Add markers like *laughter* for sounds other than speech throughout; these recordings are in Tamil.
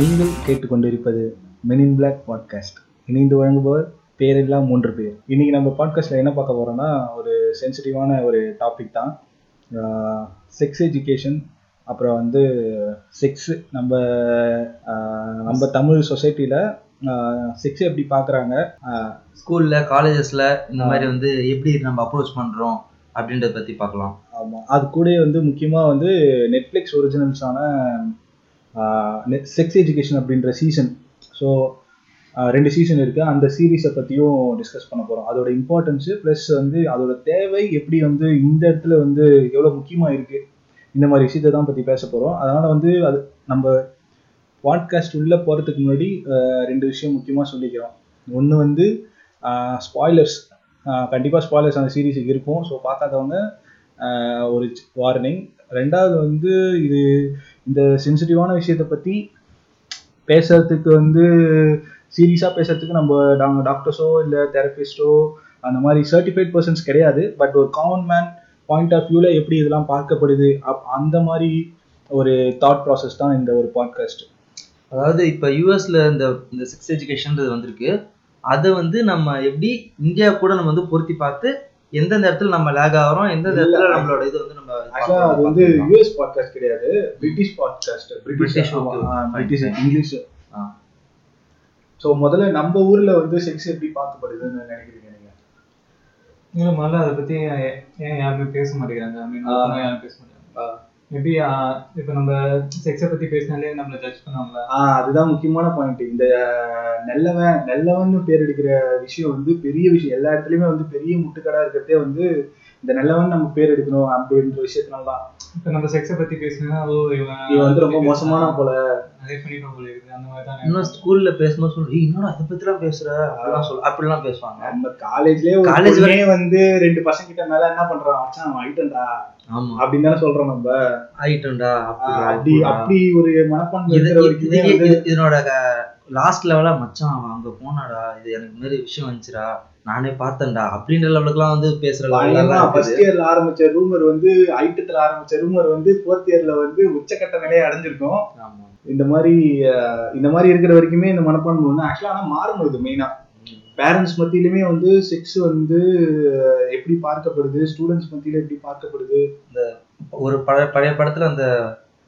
நீங்கள் கேட்டுக்கொண்டிருப்பது மெனின் பிளாக் பாட்காஸ்ட் இணைந்து வழங்குபவர் பேரெல்லாம் மூன்று பேர். இன்னைக்கு நம்ம பாட்காஸ்ட்ல என்ன பார்க்க போறோம்னா ஒரு சென்சிட்டிவான ஒரு டாபிக் தான். செக்ஸ் எஜுகேஷன் அப்புறம் வந்து செக்ஸ் நம்ம நம்ம தமிழ் சொசைட்டியில் செக்ஸ் எப்படி பார்க்குறாங்க? ஸ்கூல்ல காலேஜஸ்ல இந்த மாதிரி வந்து எப்படி நம்ம அப்ரோச் பண்றோம் அப்படின்றத பத்தி பார்க்கலாம். ஆமாம் அது கூட வந்து முக்கியமாக வந்து நெட்ஃப்ளிக்ஸ் ஒரிஜினல்ஸான செக்ஸ் எஜுகேஷன் அப்படின்ற சீசன் ஸோ ரெண்டு சீசன் இருக்குது அந்த சீரீஸை பற்றியும் டிஸ்கஸ் பண்ண போகிறோம் அதோட இம்பார்ட்டன்ஸு ப்ளஸ் வந்து அதோட தேவை எப்படி வந்து இந்த இடத்துல வந்து எவ்வளோ முக்கியமாக இருக்குது இந்த மாதிரி விஷயத்தை தான் பற்றி பேச போகிறோம் அதனால் வந்து அது நம்ம பாட்காஸ்ட் உள்ளே போகிறதுக்கு முன்னாடி ரெண்டு விஷயம் முக்கியமாக சொல்லிக்கிறோம். ஒன்று வந்து ஸ்பாய்லர்ஸ் கண்டிப்பாக ஸ்பாய்லர்ஸ் அந்த சீரீஸுக்கு இருக்கும். ஸோ பார்க்காதவங்க ஒரு வார்னிங் ரெண்டாவது வந்து இது இந்த சென்சிட்டிவான விஷயத்தை பற்றி பேசுறதுக்கு வந்து சீரியஸாக பேசுறதுக்கு நம்ம டா- டாக்டர்ஸோ இல்லை தெரபிஸ்டோ அந்த மாதிரி சர்டிஃபைட் பர்சன்ஸ் கிடையாது. பட் ஒரு காமன் மேன் பாயிண்ட் ஆஃப் வியூவில் எப்படி இதெல்லாம் பார்க்கப்படுது அப் அந்த மாதிரி ஒரு தாட் ப்ராசஸ் தான் இந்த ஒரு பாட்காஸ்ட் அதாவது இப்போ யூஎஸில் இந்த இந்த செக்ஸ் எஜுகேஷன்றது வந்திருக்கு. அதை வந்து நம்ம எப்படி இந்தியா கூட நம்ம வந்து பொருத்தி பார்த்து எந்தெந்த இடத்துல நம்ம லேக் ஆகிறோம் எந்தெந்த இடத்துல நம்மளோட இது வந்து நம்ம அது வந்து யூஎஸ் பாட்காஸ்ட் கிடையாது. British podcast British, British British. English. So முதல்ல நம்ம ஊர்ல வந்து செக்ஸ் எப்படி பார்க்கப்படுதுன்னு நினைக்கிறீங்க நீங்க? இல்ல முதல்ல அதை பத்தி ஏன் யாருமே பேச மாட்டேங்கிறாங்க? ஆ. யாரும் பேச மாட்டேங்கிறாங்க. மேபி uh, இப்ப நம்ம செக்ஸை பத்தி பேசினாலே நம்மள ஜட்ஜ் பண்ணுவாங்களா ஆ அதுதான் முக்கியமான பாயிண்ட் இந்த நல்லவன் நல்லவன்னு பேர் எடுக்கிற விஷயம் வந்து பெரிய விஷயம். எல்லா இடத்துலயுமே வந்து பெரிய முட்டுக்கடா இருக்கிறதே வந்து இந்த நல்லவன் நம்ம பேர் எடுக்கணும் அப்படின்ற விஷயத்தினால தான் இப்ப நம்ம செக்ஸை பத்தி பேசினா ஓ இவன் இவன் வந்து ரொம்ப மோசமான போல. நிறைய பண்ணிட்டு போல அந்த மாதிரி தான் இன்னும் ஸ்கூல்ல பேசும்போது சொல்லி என்னடா அதை பத்திலாம் பேசுற? அப்படிலாம் சொல்ல அப்படிலாம் பேசுவாங்க. நம்ம காலேஜ்லயே ஒரு College பொண்ணே வந்து ரெண்டு பசங்க கிட்ட மேல என்ன பண்றான்? மச்சான் அவன் ஆயிட்டா ஆமா. அப்படின்னு தானே சொல்றோம் நம்ம. அப்படிடா, அப்படி. அப்படி ஒரு மனப்பான்மை இதனோட லாஸ்ட் லெவலா மச்சான் அவன் அங்க போனாடா இது எனக்கு இந்த மாதிரி விஷயம் வந்துச்சுடா நானே பார்த்தேன்டா அப்படின்ற லெவலுக்குலாம் வந்து பேசுற ஃபர்ஸ்ட் இயர்ல ஆரம்பிச்ச ரூமர் வந்து ஐட்டத்துல ஆரம்பிச்ச ரூமர் வந்து ஃபோர்த் இயர்ல வந்து உச்சக்கட்ட நிலையை அடைஞ்சிருக்கும். இந்த மாதிரி இந்த மாதிரி இருக்கிற வரைக்குமே இந்த மனப்பான்மை வந்து ஆக்சுவலா ஆனா மாறணும் இது மெயினா பேரண்ட்ஸ் மத்தியிலுமே வந்து செக்ஸ் வந்து எப்படி பார்க்கப்படுது ஸ்டூடெண்ட்ஸ் மத்தியில எப்படி பார்க்கப்படுது? ஒரு பழைய பழைய படத்துல அந்த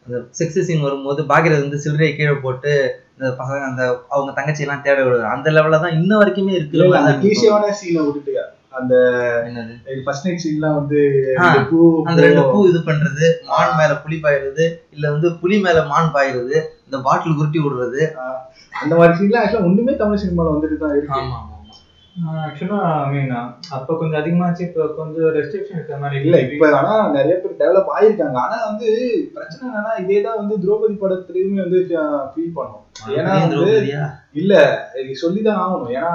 அந்த செக்ஸ் சீன் வரும்போது பாக்யராஜ் வந்து சில்லறையை கீழே போட்டு இந்த பசங்க அந்த அவங்க தங்கச்சி எல்லாம் தேட விடுவாரு அந்த லெவல்ல தான் இன்ன வரைக்குமே இல்ல, அந்த இருக்கு கிளீஷியவான சீனை விட்டுட்டு அந்த என்னது? ஃபர்ஸ்ட் நைட் சீன்லாம் வந்து இந்த பூ அந்த ரெண்டு பூ இது பண்றது. மான் மேல புலி பாயிருது இல்ல வந்து புலி மேல மான் பாயிருது இந்த பாட்டில் உருட்டி விடுறது. அந்த மாதிரி சீன்லாம் ஆக்சுவலா ஒண்ணுமே தமிழ் சினிமால வந்துட்டு தான் இருக்கு. ஆமா ஆமா ஆக்சுவலா ஐ மீன் அப்ப கொஞ்சம் அதிகமாச்சு இப்ப கொஞ்சம் ரெஸ்ட்ரிக்ஷன் இருக்கிற மாதிரி இல்ல இப்ப ஆனா நிறைய பேர் டெவலப் ஆயிருக்காங்க. ஆனா வந்து பிரச்சனை என்னன்னா இதே தான் வந்து திரௌபதி படத்துலயுமே வந்து ஃபீல் பண்ணோம். ஏன்னா வந்து? இல்ல இது சொல்லிதான் ஆகணும். ஏன்னா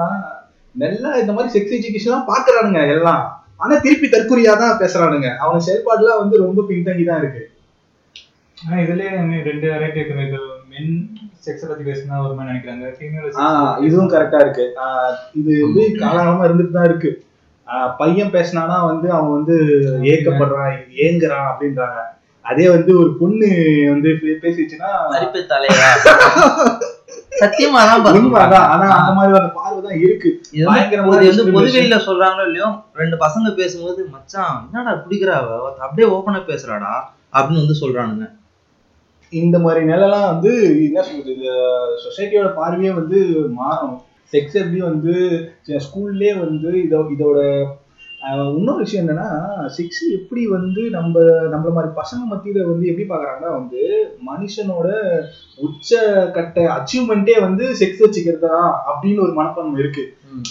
நல்லா இந்த மாதிரி செக்ஸ் எஜுகேஷன் பாக்குறானுங்க எல்லாம். ஆனா திருப்பி தற்கொலையா தான் பேசுறானுங்க. அவன் செயல்பாடுலாம் வந்து ரொம்ப பின்தங்கி தான் இருக்கு. ஆனா இதுலயே ரெண்டு வெரைட்டி இருக்கு மென் செக்ஸை பத்தி பேசினா ஒரு மாதிரி நினைக்கிறாங்க. ஃபீமேல் ஆஹ் இதுவும் கரெக்டா இருக்கு. இது வந்து காலகாலமா இருந்துட்டு தான் இருக்கு. ஆஹ் பையன் பேசினானா வந்து அவன் வந்து ஏக்கப்படுறான் ஏங்குறான் அப்படின்றாங்க. அதே வந்து ஒரு பொண்ணு வந்து பேசிச்சுன்னா அரிப்பு தலையா *laughs* சத்தியமா தான் ஆனா அந்த மாதிரி ஒரு பார்வை தான் இருக்கு. வந்து. பொதுவெளியில சொல்றாங்களோ இல்லையோ ரெண்டு பசங்க பேசும்போது மச்சான் என்னடா பிடிக்கிறா அவ? அவ அப்படியே ஓப்பனா பேசுறாடா? அப்படின்னு வந்து சொல்றானுங்க. இந்த மாதிரி நிலைலாம் வந்து என்ன சொல்றது இது சொசைட்டியோட பார்வையே வந்து மாறணும். செக்ஸ் எப்படி வந்து ஸ்கூல்லே வந்து இதோ இதோட இன்னொரு விஷயம் என்னன்னா செக்ஸ் எப்படி வந்து நம்ம நம்மள மாதிரி பசங்க மத்தியில வந்து எப்படி பாக்குறாங்கன்னா வந்து மனுஷனோட உச்ச கட்ட அச்சீவ்மெண்ட்டே வந்து செக்ஸ் வச்சுக்கிறதா அப்படின்னு ஒரு மனப்பான்மை இருக்கு.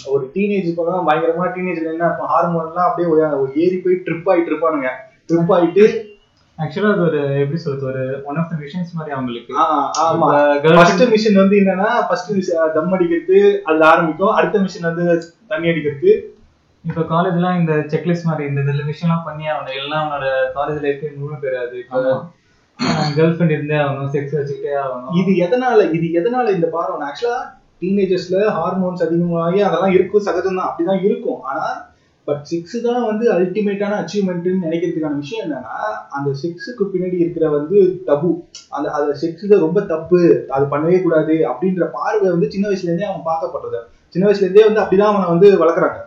ஒரு டீனேஜ் இப்பதான் பயங்கரமா டீனேஜ்ல என்ன ஹார்மோன்லாம் அப்படியே ஏறி போய் ட்ரிப் ஆயிட்டு இருப்பானுங்க. ட்ரிப் ஆயிட்டு ஆக்சுவலா அது ஒரு எப்படி சொல்றது ஒரு ஒன் ஆஃப் த விஷன்ஸ் மாதிரி அவங்களுக்கு. ஆமா. ஃபர்ஸ்ட் மிஷின் வந்து என்னன்னா ஃபர்ஸ்ட் தம் அடிக்கிறது அதுல ஆரம்பிக்கும். அடுத்த மிஷின் வந்து தண்ணி அடிக்கிறது. இப்ப காலேஜ்லாம் இந்த செக்லிஸ்ட் மாதிரி இந்த இந்த விஷயம்லாம் பண்ணி அவனோட எல்லாம் அவனோட காலேஜ் லைஃப் முழு பெறாது கேர்ள் ஃப்ரெண்ட் இருந்தே ஆகணும் செக்ஸ் வச்சுக்கிட்டே ஆகணும். இது எதனால இது எதனால இந்த பார்வை ஆக்சுவலா டீனேஜர்ஸ்ல ஹார்மோன்ஸ் அதிகமாகி அதெல்லாம் இருக்கும் சகஜம் தான் அப்படிதான் இருக்கும். ஆனா பட் சிக்ஸ் தான் வந்து அல்டிமேட்டான அச்சீவ்மெண்ட்னு நினைக்கிறதுக்கான விஷயம் என்னன்னா அந்த சிக்ஸுக்கு பின்னாடி இருக்கிற வந்து தபு அந்த அந்த சிக்ஸ் ரொம்ப தப்பு அது பண்ணவே கூடாது அப்படின்ற பார்வை வந்து சின்ன வயசுல இருந்தே அவன் பார்க்கப்படுறது சின்ன வயசுல இருந்தே வந்து அப்படிதான் அவனை வந்து வளர்க்குறாங்க.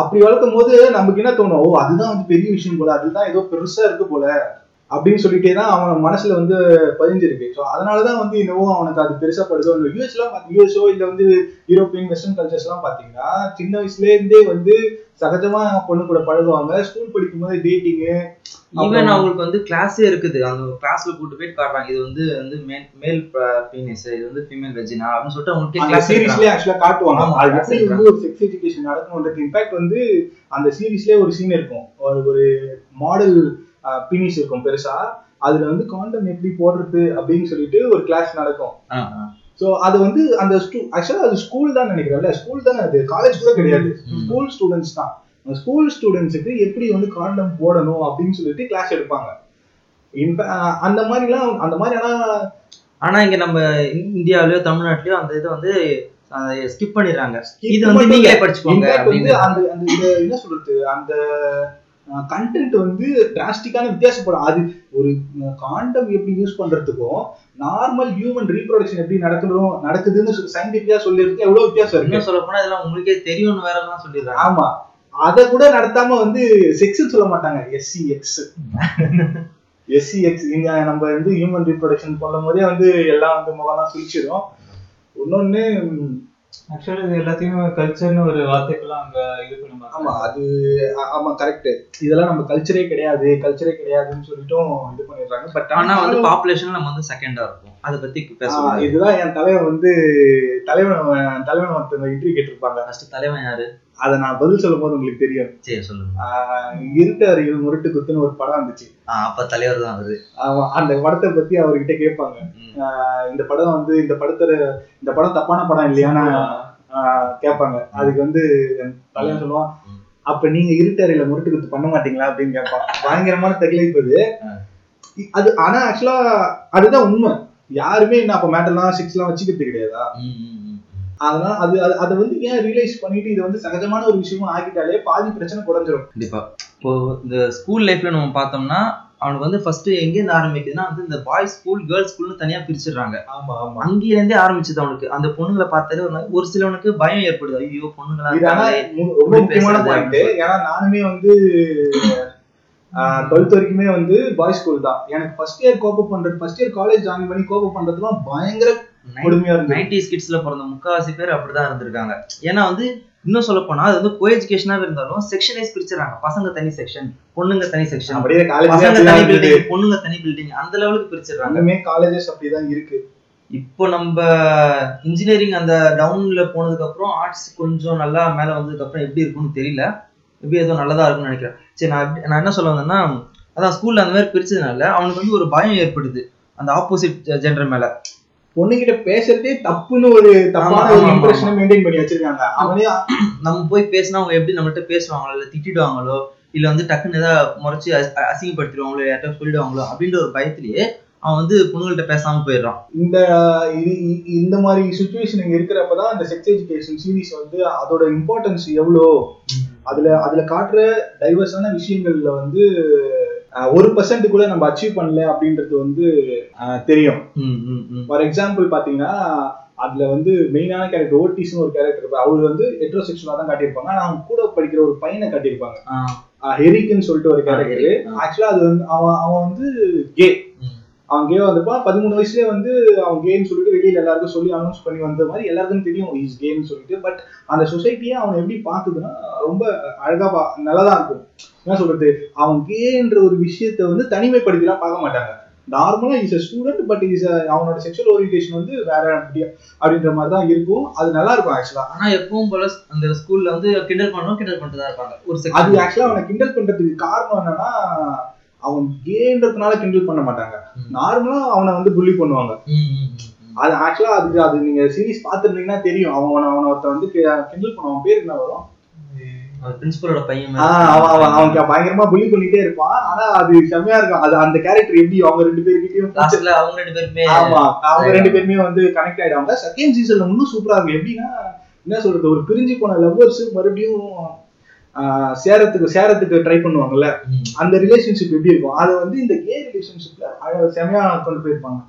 அப்படி வளர்க்கும் போது நமக்கு என்ன தோணும்? ஓ அதுதான் வந்து பெரிய விஷயம் போல அதுதான் ஏதோ பெருசா இருக்கு போல. அப்படின்னு சொல்லிட்டே தான் அவன் மனசுல வந்து பதிஞ்சிருக்கு. ஸோ அதனாலதான் வந்து என்னவோ அவனுக்கு அது பெருசா படுதோ இல்லை யூஎஸ்லாம் யூஎஸ்ஓ இல்லை வந்து யூரோப்பியன் வெஸ்டர்ன் கல்ச்சர்ஸ் எல்லாம் பாத்தீங்கன்னா சின்ன வயசுல இருந்தே வந்து சகஜமா பொண்ணு கூட பழகுவாங்க. ஸ்கூல் படிக்கும் போது டேட்டிங்கு ஈவன் அவங்களுக்கு வந்து கிளாஸே இருக்குது. அந்த கிளாஸ்ல கூட்டு போயிட்டு காட்டுறாங்க. இது வந்து வந்து மேல் பீனிஸ் இது வந்து ஃபீமேல் வெஜினா அப்படின்னு சொல்லிட்டு அவங்களுக்கே கிளாஸ் சீரீஸ்லயே ஆக்சுவலா காட்டுவாங்க. அது. வந்து ஒரு செக்ஸ் எஜுகேஷன் நடக்கணுன்றது இன்ஃபேக்ட் வந்து அந்த சீரீஸ்லயே ஒரு சீன் இருக்கும். ஒரு ஒரு மாடல் பினிஷ் இருக்கும் பெருசா. அதுல வந்து காண்டம் எப்படி போடுறது அப்படின்னு சொல்லிட்டு ஒரு கிளாஸ் நடக்கும். ஸோ அது வந்து அந்த ஆக்சுவலா அது ஸ்கூல் தான் நினைக்கிறேன்ல. ஸ்கூல் தானே அது? காலேஜ் கூட கிடையாது. ஸ்கூல் ஸ்டூடெண்ட்ஸ் தான். ஸ்கூல் ஸ்டூடெண்ட்ஸுக்கு எப்படி வந்து காண்டம் போடணும் அப்படின்னு சொல்லிட்டு கிளாஸ் எடுப்பாங்க. அந்த மாதிரிலாம் அந்த மாதிரி ஆனா ஆனா இங்க நம்ம இந்தியாவிலயோ தமிழ்நாட்டிலயோ அந்த இதை வந்து ஸ்கிப் பண்ணிடுறாங்க. இது வந்து நீங்களே. படிச்சுக்கோங்க அந்த அந்த என்ன சொல்றது? அந்த கண்டென்ட் வந்து டிராஸ்டிக்கான வித்தியாசப்படும். அது ஒரு காண்டம் எப்படி யூஸ் பண்றதுக்கும் நார்மல் ஹியூமன் ரீப்ரொடக்ஷன் எப்படி நடக்கணும் நடக்குதுன்னு சயின்டிபிக்கா சொல்லிருக்கு எவ்வளவு வித்தியாசம் இருக்கு? சொல்ல போனா இதெல்லாம் உங்களுக்கே தெரியும்னு வேற எல்லாம் சொல்லிடுறாங்க. ஆமா. அத கூட நடத்தாம வந்து செக்ஸ் சொல்ல மாட்டாங்க. எஸ்சி எக்ஸ் எஸ்சி எக்ஸ் இங்க நம்ம வந்து ஹியூமன் ரீப்ரொடக்ஷன் பண்ணும் போதே வந்து எல்லாம் வந்து முகம்லாம் சுழிச்சிடும் இன்னொன்னு ஆக்சுவலி இது எல்லாத்தையும் கல்ச்சர்னு ஒரு வார்த்தைக்கெல்லாம் அங்க இது பண்ணுவாங்க. ஆமா அது ஆமா கரெக்ட் இதெல்லாம் நம்ம கல்ச்சரே கிடையாது கல்ச்சரே கிடையாதுன்னு சொல்லிட்டும் இது பண்ணிடுறாங்க. பட் ஆனா வந்து பாப்புலேஷன் நம்ம வந்து செகண்டா இருக்கும். அதை பத்தி பேசலாம். இதுதான் என் தலைவன் வந்து தலைவன் தலைவன் ஒருத்தவங்க இன்டர்வியூ கேட்டிருப்பாங்க. ஃபர்ஸ்ட் தலைவன் யாரு? அதை நான் பதில் சொல்லும் போது உங்களுக்கு தெரியும். சரி சொல்லுங்க. இருட்டு அறையில் முரட்டு குத்துன்னு ஒரு படம் வந்துச்சு. அப்ப தலைவர் தான் அவரு. ஆமா அந்த படத்தை பத்தி அவர்கிட்ட கேட்பாங்க. இந்த படம் வந்து இந்த படத்துல இந்த படம் தப்பான படம் இல்லையான்னு கேட்பாங்க. அதுக்கு வந்து என் தலைவன் சொல்லுவான். அப்ப நீங்க இருட்டறையில முரட்டு குத்து பண்ண மாட்டீங்களா? அப்படின்னு கேட்பான். பயங்கரமான தகிலைப்பு அது ஆனா ஆக்சுவலா அதுதான் உண்மை. யாருமே என்ன அப்ப மேட்டர்லாம் சிக்ஸ் எல்லாம் வச்சுக்கிறது கிடையாதா. அதனால அது அது- வந்து ஏன் ரியலைஸ் பண்ணிட்டு இது வந்து சகஜமான ஒரு விஷயமா ஆக்கிட்டாலே பாதி பிரச்சனை குறைஞ்சிரும். கண்டிப்பா. இப்போ இந்த ஸ்கூல் லைஃப்ல நம்ம பார்த்தோம்னா அவனுக்கு வந்து ஃபர்ஸ்ட் எங்க இருந்து ஆரம்பிக்குதுன்னா வந்து இந்த பாய்ஸ் ஸ்கூல் கேர்ள்ஸ் ஸ்கூல்னு தனியா பிரிச்சிடுறாங்க. ஆமா ஆமா. அங்கேயில இருந்தே ஆரம்பிச்சது அவனுக்கு. அந்த பொண்ணுங்களை பார்த்தாலே ஒரு ஒரு சிலவனுக்கு பயம் ஏற்படுது. ஐயோ பொண்ணுங்களா ரொம்ப முக்கியமான பாயிண்ட் ஏன்னா நானுமே வந்து டுவெல்த் வரைக்குமே வந்து பாய்ஸ் ஸ்கூல் தான். எனக்கு ஃபர்ஸ்ட் இயர் கோப்பப் பண்றது ஃபர்ஸ்ட் இயர் காலேஜ் ஜாயின் பண்ணி கோப்பப் பண்றதுலாம் பயங்கர கொடுமையா நைன்டிஸ் கிட்ஸ்ல பிறந்த முக்காவாசி பேர் அப்படிதான் இருந்திருக்காங்க. ஏன்னா வந்து இன்னும் சொல்ல போனா அது வந்து கோ எஜுகேஷனாவே இருந்தாலும் செக்ஷன் வைஸ் பிரிச்சிடறாங்க பசங்க தனி செக்ஷன் பொண்ணுங்க தனி செக்ஷன் அப்படியே பசங்க தனி பில்டிங் பொண்ணுங்க தனி பில்டிங் அந்த லெவலுக்கு பிரிச்சிடறாங்க. காலேஜஸ் அப்படிதான் இருக்கு. இப்போ நம்ம இன்ஜினியரிங் அந்த டவுன்ல போனதுக்கு அப்புறம் ஆர்ட்ஸ் கொஞ்சம் நல்லா மேல வந்ததுக்கு அப்புறம் எப்படி இருக்கும்னு தெரியல. மேபி ஏதோ நல்லதா இருக்கும்னு நினைக்கிறேன். சரி நான் எப்படி- நான் என்ன சொல்ல வந்தேன்னா அதான் ஸ்கூல்ல அந்த மாதிரி பிரிச்சதுனால அவனுக்கு வந்து ஒரு பயம் ஏற்படுது. அந்த ஆப்போசிட் ஜெண்டர் மேல. பொண்ணுகிட்ட பேசுறதே தப்புன்னு ஒரு தப்பான ஒரு இம்ப்ரெஷனை மெயின்டைன் பண்ணி வச்சிருக்காங்க. அவனே நம்ம போய் பேசினா அவங்க எப்படி நம்மள்ட்ட பேசுவாங்களோ இல்ல திட்டிடுவாங்களோ இல்ல வந்து டக்குன்னு ஏதாவது முறைச்சு அசி- அசிங்கப்படுத்திடுவாங்களோ யார்கிட்ட சொல்லிடுவாங்களோ அப்படின்ற ஒரு பயத்திலேயே அவன் வந்து பொண்ணுங்கள்ட்ட பேசாம போயிடுறான். இந்த இந்த மாதிரி சுச்சுவேஷன் இங்க இருக்கிறப்பதான் இந்த செக்ஸ் எஜுகேஷன் சீரிஸ் வந்து அதோட இம்பார்ட்டன்ஸ் எவ்வளோ? அதுல அதுல காட்டுற டைவர்ஸான விஷயங்கள்ல வந்து ஒரு பர்சன்ட் கூட நம்ம அச்சீவ் பண்ணல அப்படின்றது வந்து தெரியும் ம், ம், ம். ஃபார் எக்ஸாம்பிள் பாத்தீங்கன்னா அதுல வந்து மெயினான கேரக்டர் ஓட்டிஸ்னு ஒரு கேரக்டர் அவர் வந்து ஹெட்ரோசெக்சுவலா தான் காட்டியிருப்பாங்க ஆனா அவங்க கூட படிக்கிற ஒரு பையனை காட்டியிருப்பாங்க ஹெரிக்குன்னு சொல்லிட்டு ஒரு கேரக்டர் ஹெரிக், ஆ. ஆக்சுவலா அது வந்து அவன் அவன் வந்து கே. அவன் கே வந்திருப்பான் பதிமூணு வயசுலயே வந்து அவன் கேன்னு சொல்லிட்டு வெளியில எல்லாருக்கும் சொல்லி அனௌன்ஸ் பண்ணி வந்த மாதிரி எல்லாருக்கும் தெரியும் இஸ் கேன்னு சொல்லிட்டு. பட் அந்த சொசைட்டியே அவனை எப்படி பாக்குதுன்னா ரொம்ப அழகா பா நல்லதா இருக்கும். என்ன சொல்றது? அவன் கேன்ற ஒரு விஷயத்த வந்து தனிமைப்படுத்திலாம் பார்க்க மாட்டாங்க. நார்மலா is a student but is அவனோட செக்ஷுவல் ஓரியன்டேஷன் வந்து வேற அப்படி அப்படின்ற மாதிரி தான் இருக்கும். அது நல்லா இருக்கும் ஆக்சுவலா ஆனா எப்பவும் போல அந்த ஸ்கூல்ல வந்து கிண்டல் பண்ணவும் கிண்டல் பண்ணிட்டு தான் இருப்பாங்க. ஒரு அது ஆக்சுவலா அவனை கிண்டல் பண்றதுக்கு காரணம் என்னன்னா அவன் கேன்றதுனால கிண்டல் பண்ண மாட்டாங்க. நார்மலா அவனை வந்து புள்ளி பண்ணுவாங்க. அது ஆக்சுவலா அதுக்கு அது நீங்க சீரிஸ் பாத்துருந்தீங்கன்னா தெரியும். அவன் அவனை ஒருத்தன் வந்து கிண்டல் பண்ணுவான். பேர் என்ன வரும்? பிரின்சிபலோட பையன் ஆஹ் மாதிரி. அவன் அவன் அவன் கே- பயங்கரமா புள்ளி பண்ணிட்டே இருப்பான். ஆனா அது செம்மையா இருக்கும். அது அந்த கேரக்டர் எப்படி அவங்க ரெண்டு பேர்கிட்டயும் லாஸ்ட்ல அவங்க ரெண்டு பேருமே ஆமா அவங்க ரெண்டு பேருமே வந்து கனெக்ட் ஆயிடுவாங்க. செகண்ட் சீசன்ல இன்னும் சூப்பரா இருக்கும். எப்படின்னா என்ன சொல்றது? ஒரு பிரிஞ்சு போன லவ்வர்ஸ் மறுபடியும் சேரத்துக்கு சேரத்துக்கு ட்ரை பண்ணுவாங்கல்ல அந்த ரிலேஷன்ஷிப் எப்படி இருக்கும்? அதை வந்து இந்த கே ரிலேஷன்ஷிப்ல செமையா கொண்டு போயிருப்பாங்க.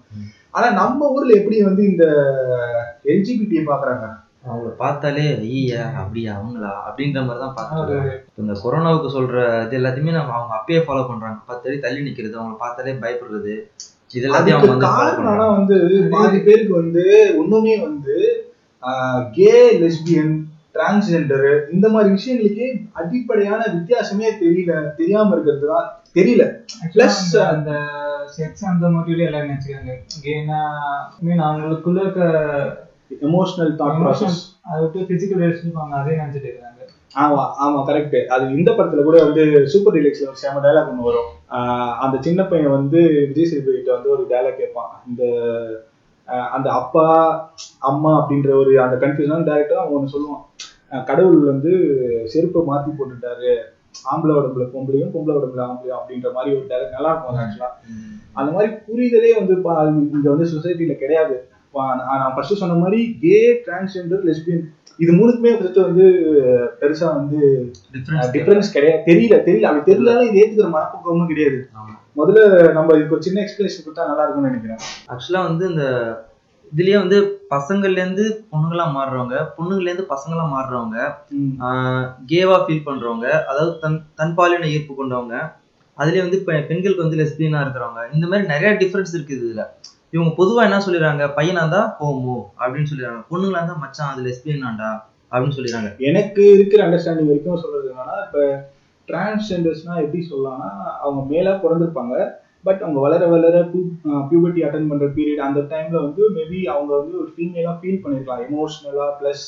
ஆனா நம்ம ஊர்ல எப்படி வந்து இந்த எல்ஜிபிடியை பாக்குறாங்க? அவங்கள பார்த்தாலே ஐயா அப்படியா அவங்களா? அப்படின்ற மாதிரி தான் பார்த்தாங்க இந்த கொரோனாவுக்கு சொல்ற இது எல்லாத்தையுமே நம்ம அவங்க அப்பயே ஃபாலோ பண்றாங்க. பத்து அடி தள்ளி நிக்கிறது அவங்கள பார்த்தாலே பயப்படுறது. இது எல்லாத்தையும் அதுக்கு அவங்க வந்து follow காரணம் ஆனா பண்றாங்க. வந்து பாதி பேருக்கு வந்து ஒண்ணுமே வந்து கே லெஸ்பியன் டிரான்ஸ்ஜெண்டர் இந்த மாதிரி விஷயங்களுக்கே அடிப்படையான வித்தியாசமே தெரியல தெரியாம இருக்கிறது தான் தெரியல Plus, அந்த செக்ஸ் அந்த மோட்டிவ்ல எல்லாம் நினைச்சுக்காங்க கேனா மீன் அவங்களுக்குள்ள இருக்க எமோஷனல் தாட் ப்ராசஸ் அதை விட்டு பிசிக்கல் அவங்க அதே நினைச்சிட்டு இருக்காங்க ஆமா ஆமா கரெக்ட் அது இந்த படத்துல கூட வந்து சூப்பர் டீலக்ஸ்ல ஒரு செம டைலாக் ஒன்று வரும். அந்த சின்ன பையன் வந்து விஜய் சேதுபதி கிட்ட வந்து ஒரு டைலாக் கேட்பான். இந்த அந்த அப்பா அம்மா அப்படின்ற ஒரு அந்த கன்ஃபியூஷனான டேரக்டர் அவன் ஒன்று சொல்லுவான் கடவுள் வந்து செருப்பை மாத்தி போட்டுட்டாரு. ஆம்பளை உடம்புல பொம்பளையும் பொம்பளை உடம்புல ஆம்பளையும் அப்படின்ற மாதிரி ஒரு டைலாக் நல்லா இருக்கும் ஆக்சுவலா. அந்த மாதிரி புரிதலே வந்து இங்க வந்து சொசைட்டில கிடையாது. நான் ஃபர்ஸ்ட் சொன்ன மாதிரி கே டிரான்ஸ்ஜெண்டர் லெஸ்பியன் இது மூணுக்குமே first வந்து பெருசா வந்து டிஃபரன்ஸ் கிடையாது. தெரியல தெரியல. அப்படி தெரியலனாலும் இது ஏத்துக்கிற மனப்போக்கமும் கிடையாது. முதல்ல நம்ம இதுக்கு ஒரு சின்ன எக்ஸ்பிளேஷன் கொடுத்தா நல்லா இருக்கும்னு நினைக்கிறேன். ஆக்சுவலா வந்து இந்த இதுலயே வந்து பசங்கள்ல இருந்து பொண்ணுங்களா மாறுறவங்க பொண்ணுங்கள்ல இருந்து பசங்களா மாறுறவங்க கேவா ஃபீல் பண்றவங்க அதாவது தன் தன்பாலின ஈர்ப்பு கொண்டவங்க அதுலயே வந்து பெண்களுக்கு வந்து லெஸ்பியனா இருக்கிறவங்க இந்த மாதிரி நிறைய டிஃபரன்ஸ் இருக்குது இதுல. இவங்க பொதுவா என்ன சொல்லிடுறாங்க? பையனா இருந்தா ஹோமோ அப்படின்னு சொல்லிடுறாங்க. பொண்ணுங்களா இருந்தா மச்சான் அது லெஸ்பியனாண்டா அப்படின்னு சொல்லிடுறாங்க. எனக்கு இருக்கிற அண்டர்ஸ்டாண்டிங் வரைக்கும் சொல்றது என்னன்னா இப்ப டிரான்ஸ்ஜெண்டர்ஸ்னா எப்படி சொல்லலாம்னா அவங்க மேலா பிறந்திருப்பாங்க. பட் அவங்க வளர வளர பியூபர்ட்டி அட்டன் பண்ற பீரியட் அந்த டைம்ல வந்து மேபி அவங்க வந்து ஒரு ஃபீமேலா ஃபீல் பண்ணிருக்கலாம். எமோஷனலா பிளஸ்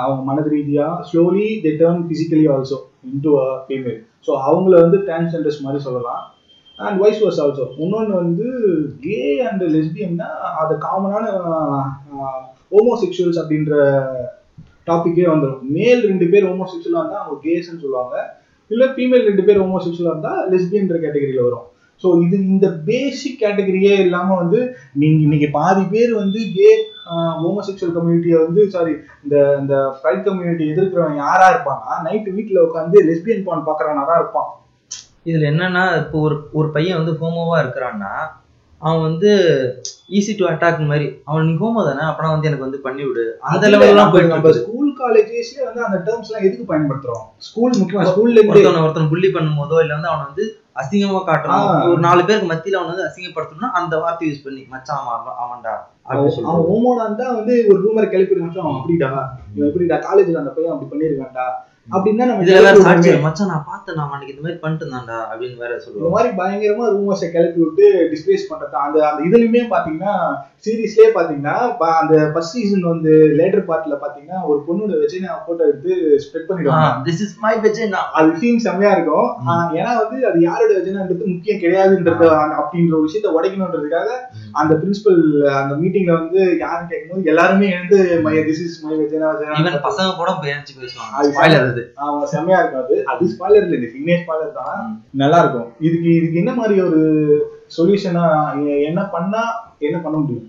அவங்க மனது ரீதியா slowly they turn physically also into a female so அவங்கள வந்து டிரான்ஸ்ஜெண்டர்ஸ் மாதிரி சொல்லலாம். அண்ட் வைஸ் வர்ஸ் ஆல்சோ இன்னொன்று வந்து கே அண்ட் லெஸ்பியன்னா அது காமனான ஹோமோசெக்சுவல்ஸ் அப்படின்ற டாப்பிக்கே வந்துடும் மேல் ரெண்டு பேர் ஹோமோசெக்சுவலாக இருந்தால் அவங்க கேஸ்ன்னு சொல்லுவாங்க. இல்லை ஃபீமேல் ரெண்டு பேர் ஹோமோசெக்சுவலாக இருந்தால் லெஸ்பியன்ற கேட்டகரியில் வரும். ஸோ இது இந்த பேசிக் கேட்டகரியே இல்லாமல் வந்து நீங்கள் இன்னைக்கு பாதி பேர் வந்து கே ஹோமோசெக்சுவல் கம்யூனிட்டியை வந்து சாரி இந்த இந்த ப்ரைட் கம்யூனிட்டி எதிர்க்கிறவன் யாராக இருப்பான்னா நைட்டு வீட்டில் உட்காந்து லெஸ்பியன் பான் பார்க்குறவனா தான் இருப்பான். இதுல என்னன்னா இப்போ ஒரு ஒரு பையன் வந்து ஹோமோவா இருக்கிறான்னா அவன் வந்து ஈஸி டு அட்டாக் மாதிரி அவன் நீ ஹோமோ தானே அப்பனா வந்து எனக்கு வந்து பண்ணி விடு. அந்த லெவல்லாம் போயிட்டு நம்ம. ஸ்கூல் காலேஜஸ்ல வந்து அந்த டேர்ம்ஸ் எல்லாம் எதுக்கு பயன்படுத்துறோம்? ஸ்கூல் முக்கியமா ஸ்கூல்ல இருந்து ஒருத்தவனை ஒருத்தன் புள்ளி பண்ணும் போதோ இல்ல வந்து அவனை வந்து அசிங்கமா காட்டுறான். ஆ. ஒரு நாலு பேருக்கு மத்தியில அவனை வந்து அசிங்கப்படுத்தணும்னா அந்த வார்த்தை யூஸ் பண்ணி மச்சான் அவன் அவன்டா அவன் ஹோமோனா இருந்தா வந்து ஒரு ரூமரை கிளப்பி வச்சு அவன் அப்படிடா எப்படிடா காலேஜ்ல அந்த பையன் அப்படி பண்ணிருக்கான்டா அப்படின்னா நம்ம சாட்சி. மச்சான் நான் பார்த்தேன் நான் அன்னைக்கு இந்த மாதிரி பண்ணிட்டு இருந்தான்டா அப்படின்னு வேற இந்த சொல்லுவான் மாதிரி பயங்கரமா ரூமர்ஸை கிளப்பி விட்டு டிஸ்பிளேஸ் பண்றது அந்த அந்த இதுலயுமே பாத்தீங்கன்னா சீரீஸ்லயே பாத்தீங்கன்னா அந்த ஃபர்ஸ்ட் சீசன் வந்து லேட்டர் பார்ட்ல பாத்தீங்கன்னா ஒரு பொண்ணோட நான் போட்டோ எடுத்து ஸ்ப்ரெட் பண்ணிடுவாங்க. திஸ் இஸ் மை வெஜினா அது சீன் செம்மையா இருக்கும். ஏன்னா வந்து அது யாரோட வெஜனான்றது முக்கியம் கிடையாதுன்றது அப்படின்ற ஒரு விஷயத்த உடைக்கணுன்றதுக்காக அந்த பிரின்சிபல் அந்த மீட்டிங்ல வந்து யாரும் கேட்கும்போது எல்லாருமே எழுந்து my this is my vagina பசங்க கூட பேசுவாங்க. அது. அது அவங்க செம்மையா இருக்கும் அது ஸ்பாய்லர் இல்ல இந்த சிக்னே ஸ்பாய்லர் தான். நல்லா இருக்கும் இதுக்கு இதுக்கு என்ன மாதிரி ஒரு சொல்யூஷனா என்ன பண்ணா என்ன பண்ண முடியும்?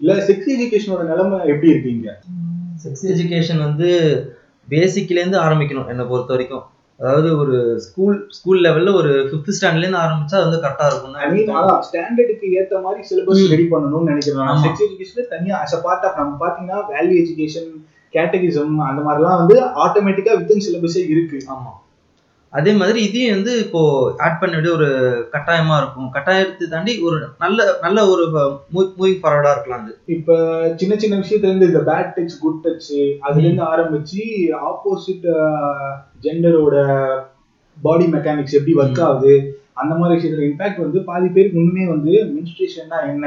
இல்ல செக்ஸ் எஜுகேஷனோட நிலைமை எப்படி இருக்கீங்க? செக்ஸ் எஜுகேஷன் வந்து பேசிக்ல இருந்து ஆரம்பிக்கணும் என்னை பொறுத்த வரைக்கும். அதாவது ஒரு ஸ்கூல் ஸ்கூல் லெவல்ல ஒரு ஃபிஃப்த் ஸ்டாண்டர்ட்ல இருந்து ஆரம்பிச்சா அது வந்து கரெக்டா இருக்கும் ஸ்டாண்டர்டுக்கு ஏத்த மாதிரி சிலபஸ். ரெடி பண்ணணும்னு நினைக்கிறேன். ஆமா. செக்ஸ் எஜுகேஷன் தனியா as a பார்ட் ஆஃப் நம்ம பாத்தீங்கன்னா வேல்யூ எஜுகேஷன் கேட்டகிசம் அந்த மாதிரிலாம் வந்து ஆட்டோமேட்டிக்கா வித்தின் சிலபஸே இருக்கு. ஆமா. அதே மாதிரி இதையும் வந்து இப்போ ஆட் பண்ண வேண்டிய ஒரு கட்டாயமா இருக்கும். கட்டாயத்தை தாண்டி ஒரு நல்ல நல்ல ஒரு மூவிங் ஃபார்வர்டா இருக்கலாம் அது. இப்ப சின்ன சின்ன விஷயத்துல இருந்து இந்த பேட் டச் குட் டச் அதுல இருந்து ஆரம்பிச்சு ஆப்போசிட் ஜெண்டரோட பாடி மெக்கானிக்ஸ் எப்படி ஒர்க். ஆகுது அந்த மாதிரி விஷயத்துல இன்ஃபேக்ட் வந்து பாதி பேருக்கு முன்னுமே வந்து மென்ஸ்ட்ரேஷன்னா என்ன?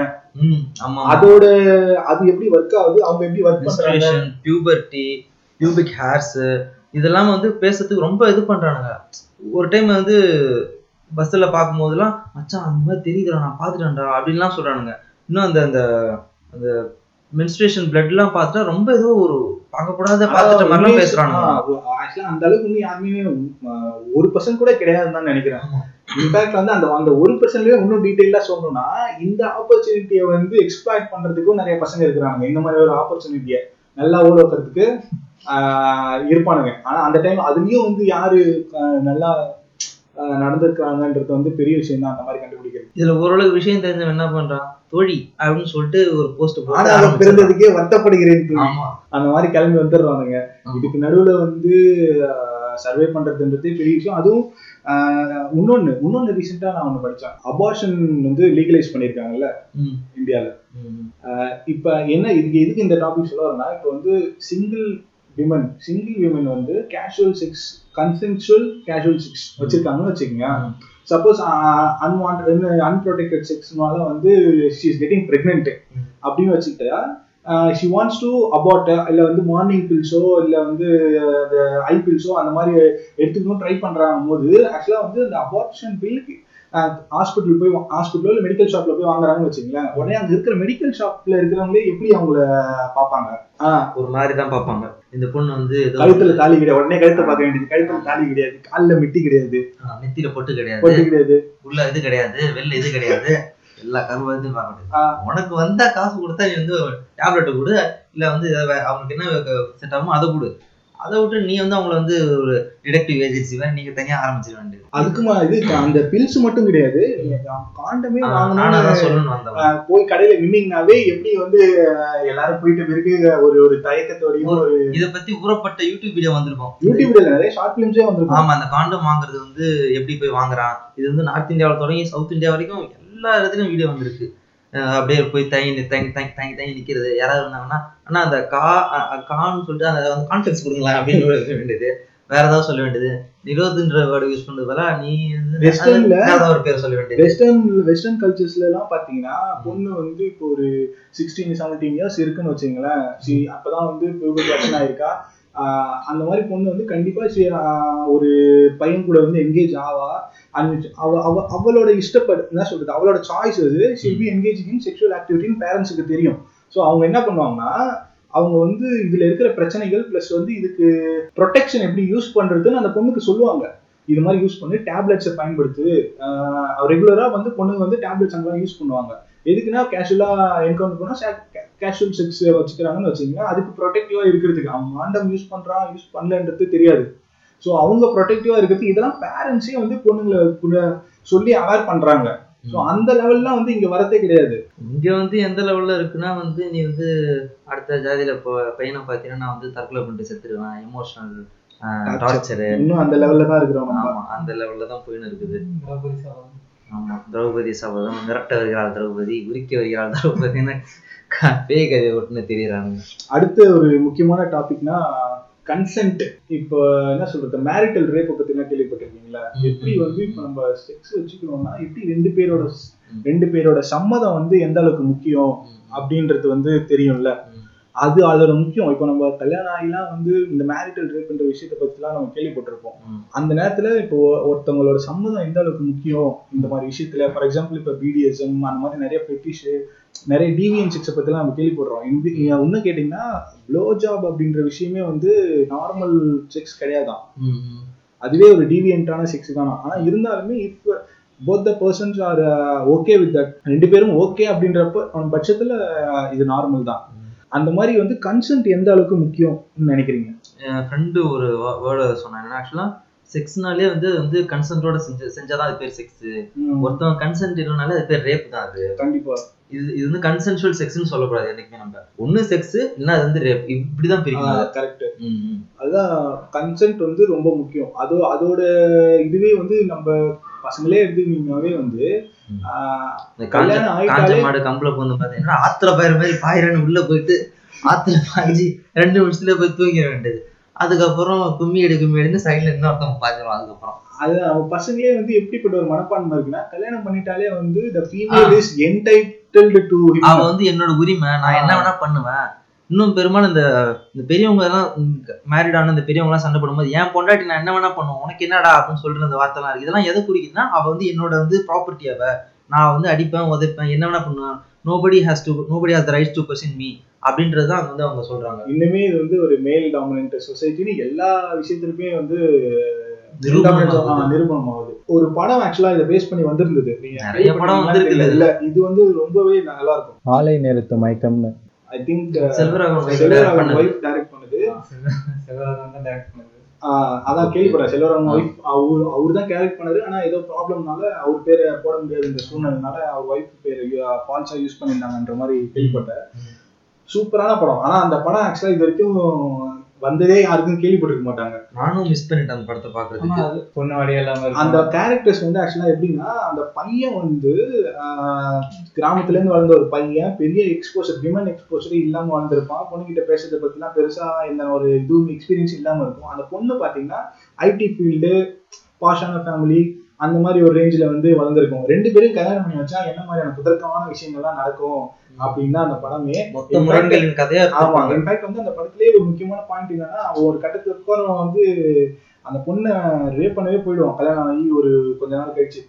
அதோட அது எப்படி ஒர்க் ஆகுது? அவங்க எப்படி ஒர்க் பண்றாங்க? பியூபர்ட்டி பியூபிக் ஹேர்ஸ் இதெல்லாம் வந்து பேசுறதுக்கு ரொம்ப இது பண்றானுங்க. ஒரு டைம் வந்து பஸ்ஸில் பார்க்கும்போதெல்லாம் மச்சான் அந்த மாதிரி தெரியுதுடா நான் பார்த்துட்டேன்டா அப்படின்லாம் சொல்றானுங்க. இன்னும் அந்த அந்த அந்த மென்ஸ்ட்ரேஷன் பிளட்லாம் பார்த்தா ரொம்ப ஏதோ ஒரு பார்க்கப்படாத பார்த்துட்ட மாதிரிலாம் பேசுறானுங்க. ஆக்சுவலா அந்த அளவுக்கு வந்து யாருமே ஒரு பர்சன்ட் கூட கிடையாதுன்னு தான் நினைக்கிறேன். ஆமா. இன்ஃபேக்ட் வந்து அந்த அந்த ஒரு பர்சன்ட்லயே இன்னும் டீடைலா சொல்லணும்னா இந்த ஆப்பர்ச்சுனிட்டியை வந்து எக்ஸ்ப்ளாய்ட் பண்றதுக்கும் நிறைய பசங்க இருக்கிறாங்க. இந்த மாதிரி ஒரு ஆப்பர்ச்சுனிட்டியை நல்லா ஆஹ் இருப்பானுங்க. ஆனா அந்த டைம் அதுலயும் வந்து யாரு நல்லா நடந்திருக்காங்கன்றது வந்து பெரிய விஷயம் தான் அந்த மாதிரி கண்டுபிடிக்கிறது. இதுல ஓரளவுக்கு விஷயம் தெரிஞ்சவன் என்ன பண்றான்? தோழி அப்படின்னு சொல்லிட்டு ஒரு போஸ்ட் போட்டு. பிறந்ததுக்கே வருத்தப்படுகிறேன் அந்த மாதிரி கிளம்பி வந்துடுறானுங்க. இதுக்கு நடுவுல வந்து சர்வே பண்றதுன்றதே பெரிய விஷயம். அதுவும் இன்னொன்னு இன்னொன்னு ரீசெண்டா நான் ஒண்ணு படிச்சேன். அபார்ஷன் வந்து லீகலைஸ் பண்ணிருக்காங்கல்ல ம், இந்தியால. இப்ப என்ன இதுக்கு எதுக்கு இந்த டாபிக் சொல்ல வரேன்னா இப்போ வந்து சிங்கிள் விமன் சிங்கிள் விமன் வந்து casual sex consensual casual sex வச்சிருக்காங்கன்னு வச்சுக்கோங்க. சப்போஸ் அன்வான்ட் அன்ப்ரொடெக்டட் செக்ஸ்னால வந்து ஷி இஸ் கெட்டிங் பிரெக்னென்ட். அப்படின்னு வச்சுக்கிட்டா ஷி வாண்ட்ஸ் டு அபார்ட் இல்ல வந்து மார்னிங் பில்ஸோ இல்ல வந்து அந்த ஐ பில்ஸோ அந்த மாதிரி எடுத்துக்கணும் ட்ரை பண்றாங்க போது ஆக்சுவலா வந்து அந்த அபார்ஷன் பில்லுக்கு ஹாஸ்பிட்டல் போய் ஹாஸ்பிட்டலோ இல்ல மெடிக்கல் ஷாப்ல போய் வாங்குறாங்கன்னு வச்சுங்களேன் உடனே அங்க இருக்கிற மெடிக்கல் ஷாப்ல இருக்கிறவங்களே எப்படி அவங்கள பார்ப்பாங்க? ஒரு மாதிரி தான் பார்ப்பாங்க. இந்த பொண்ணு வந்து கழுத்துல தாலி கிடையாது உடனே கழுத்தை பார்க்க வேண்டியது கழுத்துல தாலி கிடையாது கால்ல மிட்டி கிடையாது. நெத்தியில பொட்டு கிடையாது. பொட்டு கிடையாது. உள்ள இது கிடையாது வெளில இது கிடையாது. எல்லா கருவத்தையும் பார்க்க. முடியாது உனக்கு வந்தா காசு கொடுத்தா நீ வந்து டேப்லெட் கொடு இல்ல வந்து அவங்களுக்கு என்ன செட் ஆகுமோ அதை கொடு. அதை விட்டு நீ வந்து அவங்கள வந்து ஒரு டிடெக்டிவ் ஏஜென்சி வேற நீங்க தனியா ஆரம்பிச்சிட வேண்டியது. அதுக்குமா இது அந்த பில்ஸ் மட்டும் கிடையாது. நீங்க காண்டமே அதான் சொல்லணும் போய் கடையில நின்னீங்கனாவே எப்படி வந்து எல்லாரும் போயிட்ட பிறகு ஒரு ஒரு தயக்கத்தோடையும் ஒரு இத பத்தி ஊறப்பட்ட யூடியூப் வீடியோ வந்திருக்கும். யூடியூப்ல நிறைய ஷார்ட் பிலிம்ஸே வந்திருக்கும். ஆமா அந்த காண்டம் வாங்குறது வந்து எப்படி போய் வாங்குறான்? இது வந்து நார்த் இந்தியாவுல தொடங்கி சவுத் இந்தியா வரைக்கும் எல்லா இடத்துலயும் வீடியோ வந்திருக்கு. அப்படியே போய் தங்கி தங்கி தங்கி தங்கி தங்கி நிக்கிறது. யாராவது இருந்தாங்கன்னா ஆனா அந்த கா கான்னு சொல்லிட்டு அந்த வந்து கான்டெக்ட் கொடுங்களேன் அப்படின்னு சொல்ல வேண்டியது. வேற ஏதாவது சொல்ல வேண்டியது. நிரோதுன்ற வேர்டு யூஸ் பண்றது பதிலா நீ ஏதாவது ஒரு பேர் சொல்ல வேண்டியது. வெஸ்டர்ன் வெஸ்டர்ன் கல்ச்சர்ஸ்ல எல்லாம் பாத்தீங்கன்னா பொண்ணு வந்து இப்போ ஒரு சிக்ஸ்டீன் செவன்டீன் இயர்ஸ் இருக்குன்னு வச்சுங்களேன் அப்பதான் வந்து பியூபர்டி ஆயிருக்கா? அந்த மாதிரி பொண்ணு வந்து கண்டிப்பா ஒரு பையன் கூட வந்து என்கேஜ் ஆவா? அண்ட் அவ அவ அவளோட இஷ்டப்படு என்ன சொல்றது? அவளோட சாய்ஸ் அது. She'll be engage in sexual ஆக்டிவிட்டின்னு பேரண்ட்ஸுக்கு தெரியும். ஸோ அவங்க என்ன பண்ணுவாங்கன்னா அவங்க வந்து இதுல இருக்கிற பிரச்சனைகள் ப்ளஸ் வந்து இதுக்கு ப்ரொடெக்ஷன் எப்படி யூஸ் பண்றதுன்னு அந்த பொண்ணுக்கு சொல்லுவாங்க. இது மாதிரி யூஸ் பண்ணி டேப்லெட்ஸை பயன்படுத்து. ரெகுலரா வந்து பொண்ணுங்க வந்து டேப்லெட்ஸ் அங்கெல்லாம் யூஸ் பண்ணுவாங்க. எதுக்குன்னா கேஷுவலா என்கவுண்டர் பண்ணா கேஷுவல் செக்ஸ் வச்சுக்கிறாங்கன்னு வச்சுக்கோங்க அதுக்கு ப்ரொடெக்டிவா இருக்கிறதுக்கு. அவன் மாண்டம் யூஸ் பண்றான் யூஸ் பண்ணலன்றது தெரியாது. ஸோ அவங்க ப்ரொடெக்டிவா இருக்கிறதுக்கு இதெல்லாம் பேரண்ட்ஸே வந்து பொண்ணுங்களை கூட சொல்லி அவேர் பண்றாங்க. ஸோ அந்த லெவல்லாம் வந்து இங்க வரதே கிடையாது. இங்க வந்து எந்த லெவல்ல இருக்குன்னா வந்து நீ வந்து அடுத்த ஜாதியில இப்போ பையனை பார்த்தீங்கன்னா நான் வந்து தற்கொலை பண்ணிட்டு செத்துருவேன். எமோஷனல் டார்ச்சரு இன்னும் அந்த லெவல்ல தான் இருக்கிறோம் ஆமா அந்த லெவல்ல தான் போயின்னு இருக்குது. ஆமா. திரௌபதி சபதம் மிரட்ட வருகிறாள் திரௌபதி உரிக்க வருகிறாள் திரௌபதின்னு பேய் கதை ஒட்டுன்னு தெரியறாங்க. அடுத்த ஒரு முக்கியமான டாபிக்னா கன்சென்ட் இப்போ என்ன சொல்றது மேரிட்டல் ரேப்பை பத்தி என்ன கேள்விப்பட்டிருக்கீங்களா? எப்படி வந்து இப்போ நம்ம செக்ஸ் வச்சுக்கணும்னா எப்படி ரெண்டு பேரோட. ரெண்டு பேரோட சம்மதம் வந்து எந்த அளவுக்கு முக்கியம் அப்படின்றது வந்து தெரியும்ல? அது அதோட முக்கியம். இப்போ நம்ம கல்யாணம் ஆகிலாம் வந்து இந்த மேரிட்டல் ரேப்ன்ற விஷயத்தை பத்திலாம் நம்ம கேள்விப்பட்டிருப்போம். அந்த நேரத்துல இப்போ ஒருத்தவங்களோட சம்மதம் எந்த அளவுக்கு முக்கியம் இந்த மாதிரி விஷயத்துல? ஃபார் எக்ஸாம்பிள் இப்போ பிடிஎஸ்எம் அந்த மாதிரி நிறைய பெட்டிஷ் நிறைய டிவிஎன் செக்ஸை பத்திலாம் நம்ம கேள்விப்படுறோம். இன்னும் கேட்டிங்கன்னா ப்ளோ ஜாப் அப்படின்ற விஷயமே வந்து நார்மல் செக்ஸ் கிடையாதான். அதுவே ஒரு டீவியன்டான செக்ஸ் தானா? ஆனா இருந்தாலுமே இப்போ both the persons are okay with that ரெண்டு பேரும் ஓகே அப்படின்றப்ப அவன் பட்சத்துல இது நார்மல் தான். அந்த மாதிரி வந்து கன்சென்ட் எந்த அளவுக்கு முக்கியம்னு நினைக்கிறீங்க? என் ஃப்ரெண்டு ஒரு வேர்டு சொன்னாங்க ஆக்சுவலா செக்ஸ்னாலே வந்து வந்து கன்சென்ட்டோட செஞ்ச செஞ்சாதான் அது பேர் செக்ஸ் ஒருத்தவன் கன்சென்ட் இல்லைனாலே அது பேர் ரேப் தான் அது. கண்டிப்பா. இது இது வந்து கன்சென்சுவல் செக்ஸ்னு சொல்லக்கூடாது என்னைக்குமே நம்ம. ஒண்ணு செக்ஸ் இல்லைன்னா அது வந்து ரேப் இப்படிதான் பிரிக்கணும் கரெக்ட். அதுதான் கன்சென்ட் வந்து ரொம்ப முக்கியம். அதோ அதோட இதுவே வந்து நம்ம பசங்களே எடுத்துக்கிட்டீங்கன்னாவே வந்து காஞ்ச மாடு கம்பள வந்து பாத்தீங்கன்னா ஆத்துல பயிர் மாதிரி பாயிரன்னு உள்ள போயிட்டு ஆத்துல பாய்ஞ்சி ரெண்டு நிமிஷத்துல போய் தூங்கிட வேண்டியது. அதுக்கப்புறம் கும்மி எடு கும்மி எடுன்னு சைட்ல இன்னொருத்தவங்க பாய்ஞ்சிரும் அதுக்கப்புறம். அதுதான் நம்ம பசங்களே வந்து எப்படிப்பட்ட ஒரு மனப்பான்மை இருக்குன்னா கல்யாணம் பண்ணிட்டாலே வந்து the female is entitled to அவ வந்து என்னோட உரிமை. நான் என்ன வேணா பண்ணுவேன். இன்னும் பெரும்பாலும் இந்த இந்த பெரியவங்க எல்லாம் மேரிட் ஆன இந்த பெரியவங்க எல்லாம் சண்டை போடும்போது என் பொண்டாட்டி நான் என்ன வேணா பண்ணுவேன் உனக்கு என்னடா? அப்படின்னு சொல்ற அந்த வார்த்தைலாம் இருக்கு. இதெல்லாம் எதை குறிக்குதுன்னா அவ வந்து என்னோட வந்து ப்ராப்பர்ட்டி அவ. நான் வந்து அடிப்பேன் உதைப்பேன் என்ன வேணா பண்ணுவேன் nobody has to nobody has the right to question me அப்படின்றது தான் வந்து அவங்க சொல்றாங்க. இன்னுமே இது வந்து ஒரு மேல் டாமினன்ட் சொசைட்டின்னு எல்லா விஷயத்திலுமே வந்து நிரூபணம் ஆகுது. ஒரு படம் ஆக்சுவலா இதை பேஸ் பண்ணி வந்திருந்தது. நீங்க நிறைய படம் வந்திருக்குல்ல. இல்ல இது வந்து ரொம்பவே நல்லா இருக்கும். மாலை நேரத்து மயக்கம்னு. I think Selvaraghavan wife direct Selvaraghavan பண்ணது. ஒய்ஃப் டைரக்ட் பண்ணுது. செல்வராகவன் தான் direct பண்ணது. ஆஹ் அதான் கேள்விப்பட்டேன். செல்வராகவன் ஒய்ஃப் அவர் அவர் தான் கேரக்ட் பண்ணாரு ஆனா ஏதோ ப்ராப்ளம்னால அவர் பேரை போட முடியாது இந்த சூழ்நிலைனால அவர் ஒய்ஃப் பேர் ஃபால்ஸா யூஸ் பண்ணியிருந்தாங்கன்ற மாதிரி கேள்விப்பட்டேன். சூப்பரான படம். ஆனா அந்த படம் ஆக்சுவலா இது வரைக்கும் வந்ததே யாருக்கும் கேள்விப்பட்டிருக்க மாட்டாங்க. நானும் மிஸ் பண்ணிட்டேன் அந்த படத்தை பாக்குறதுக்கு பொண்ணு இல்லாம இருக்கும். அந்த கேரக்டர்ஸ் வந்து ஆக்சுவலா எப்படின்னா அந்த பையன் வந்து கிராமத்துல இருந்து வளர்ந்த ஒரு பையன் பெரிய எக்ஸ்போசர் விமன் எக்ஸ்போசர் இல்லாம வளர்ந்துருப்பான் பொண்ணுகிட்ட பேசுறதை பத்திலாம் பெருசா எந்த ஒரு இதுவும் எக்ஸ்பீரியன்ஸ் இல்லாம இருக்கும். அந்த பொண்ணு பாத்தீங்கன்னா ஐடி ஃபீல்டு பாஷான ஃபேமிலி அந்த மாதிரி ஒரு ரேஞ்சில் வந்து வளர்ந்துருக்கும். ரெண்டு பேரும் கல்யாணம் பண்ணி வச்சா என்ன மாதிரியான குதர்க்கமான விஷயங்கள்லாம் நடக்கும்? அப்படின்னு அந்த படமே முரண்களின் கதையா ஆமா இன்ஃபேக்ட் வந்து அந்த படத்திலேயே ஒரு முக்கியமான பாயிண்ட் என்னன்னா ஒரு கட்டத்துக்கு அப்புறம் வந்து அந்த பொண்ணை ரேப் பண்ணவே போயிடுவான். கல்யாணம் ஆகி ஒரு கொஞ்ச நாள் கழிச்சு.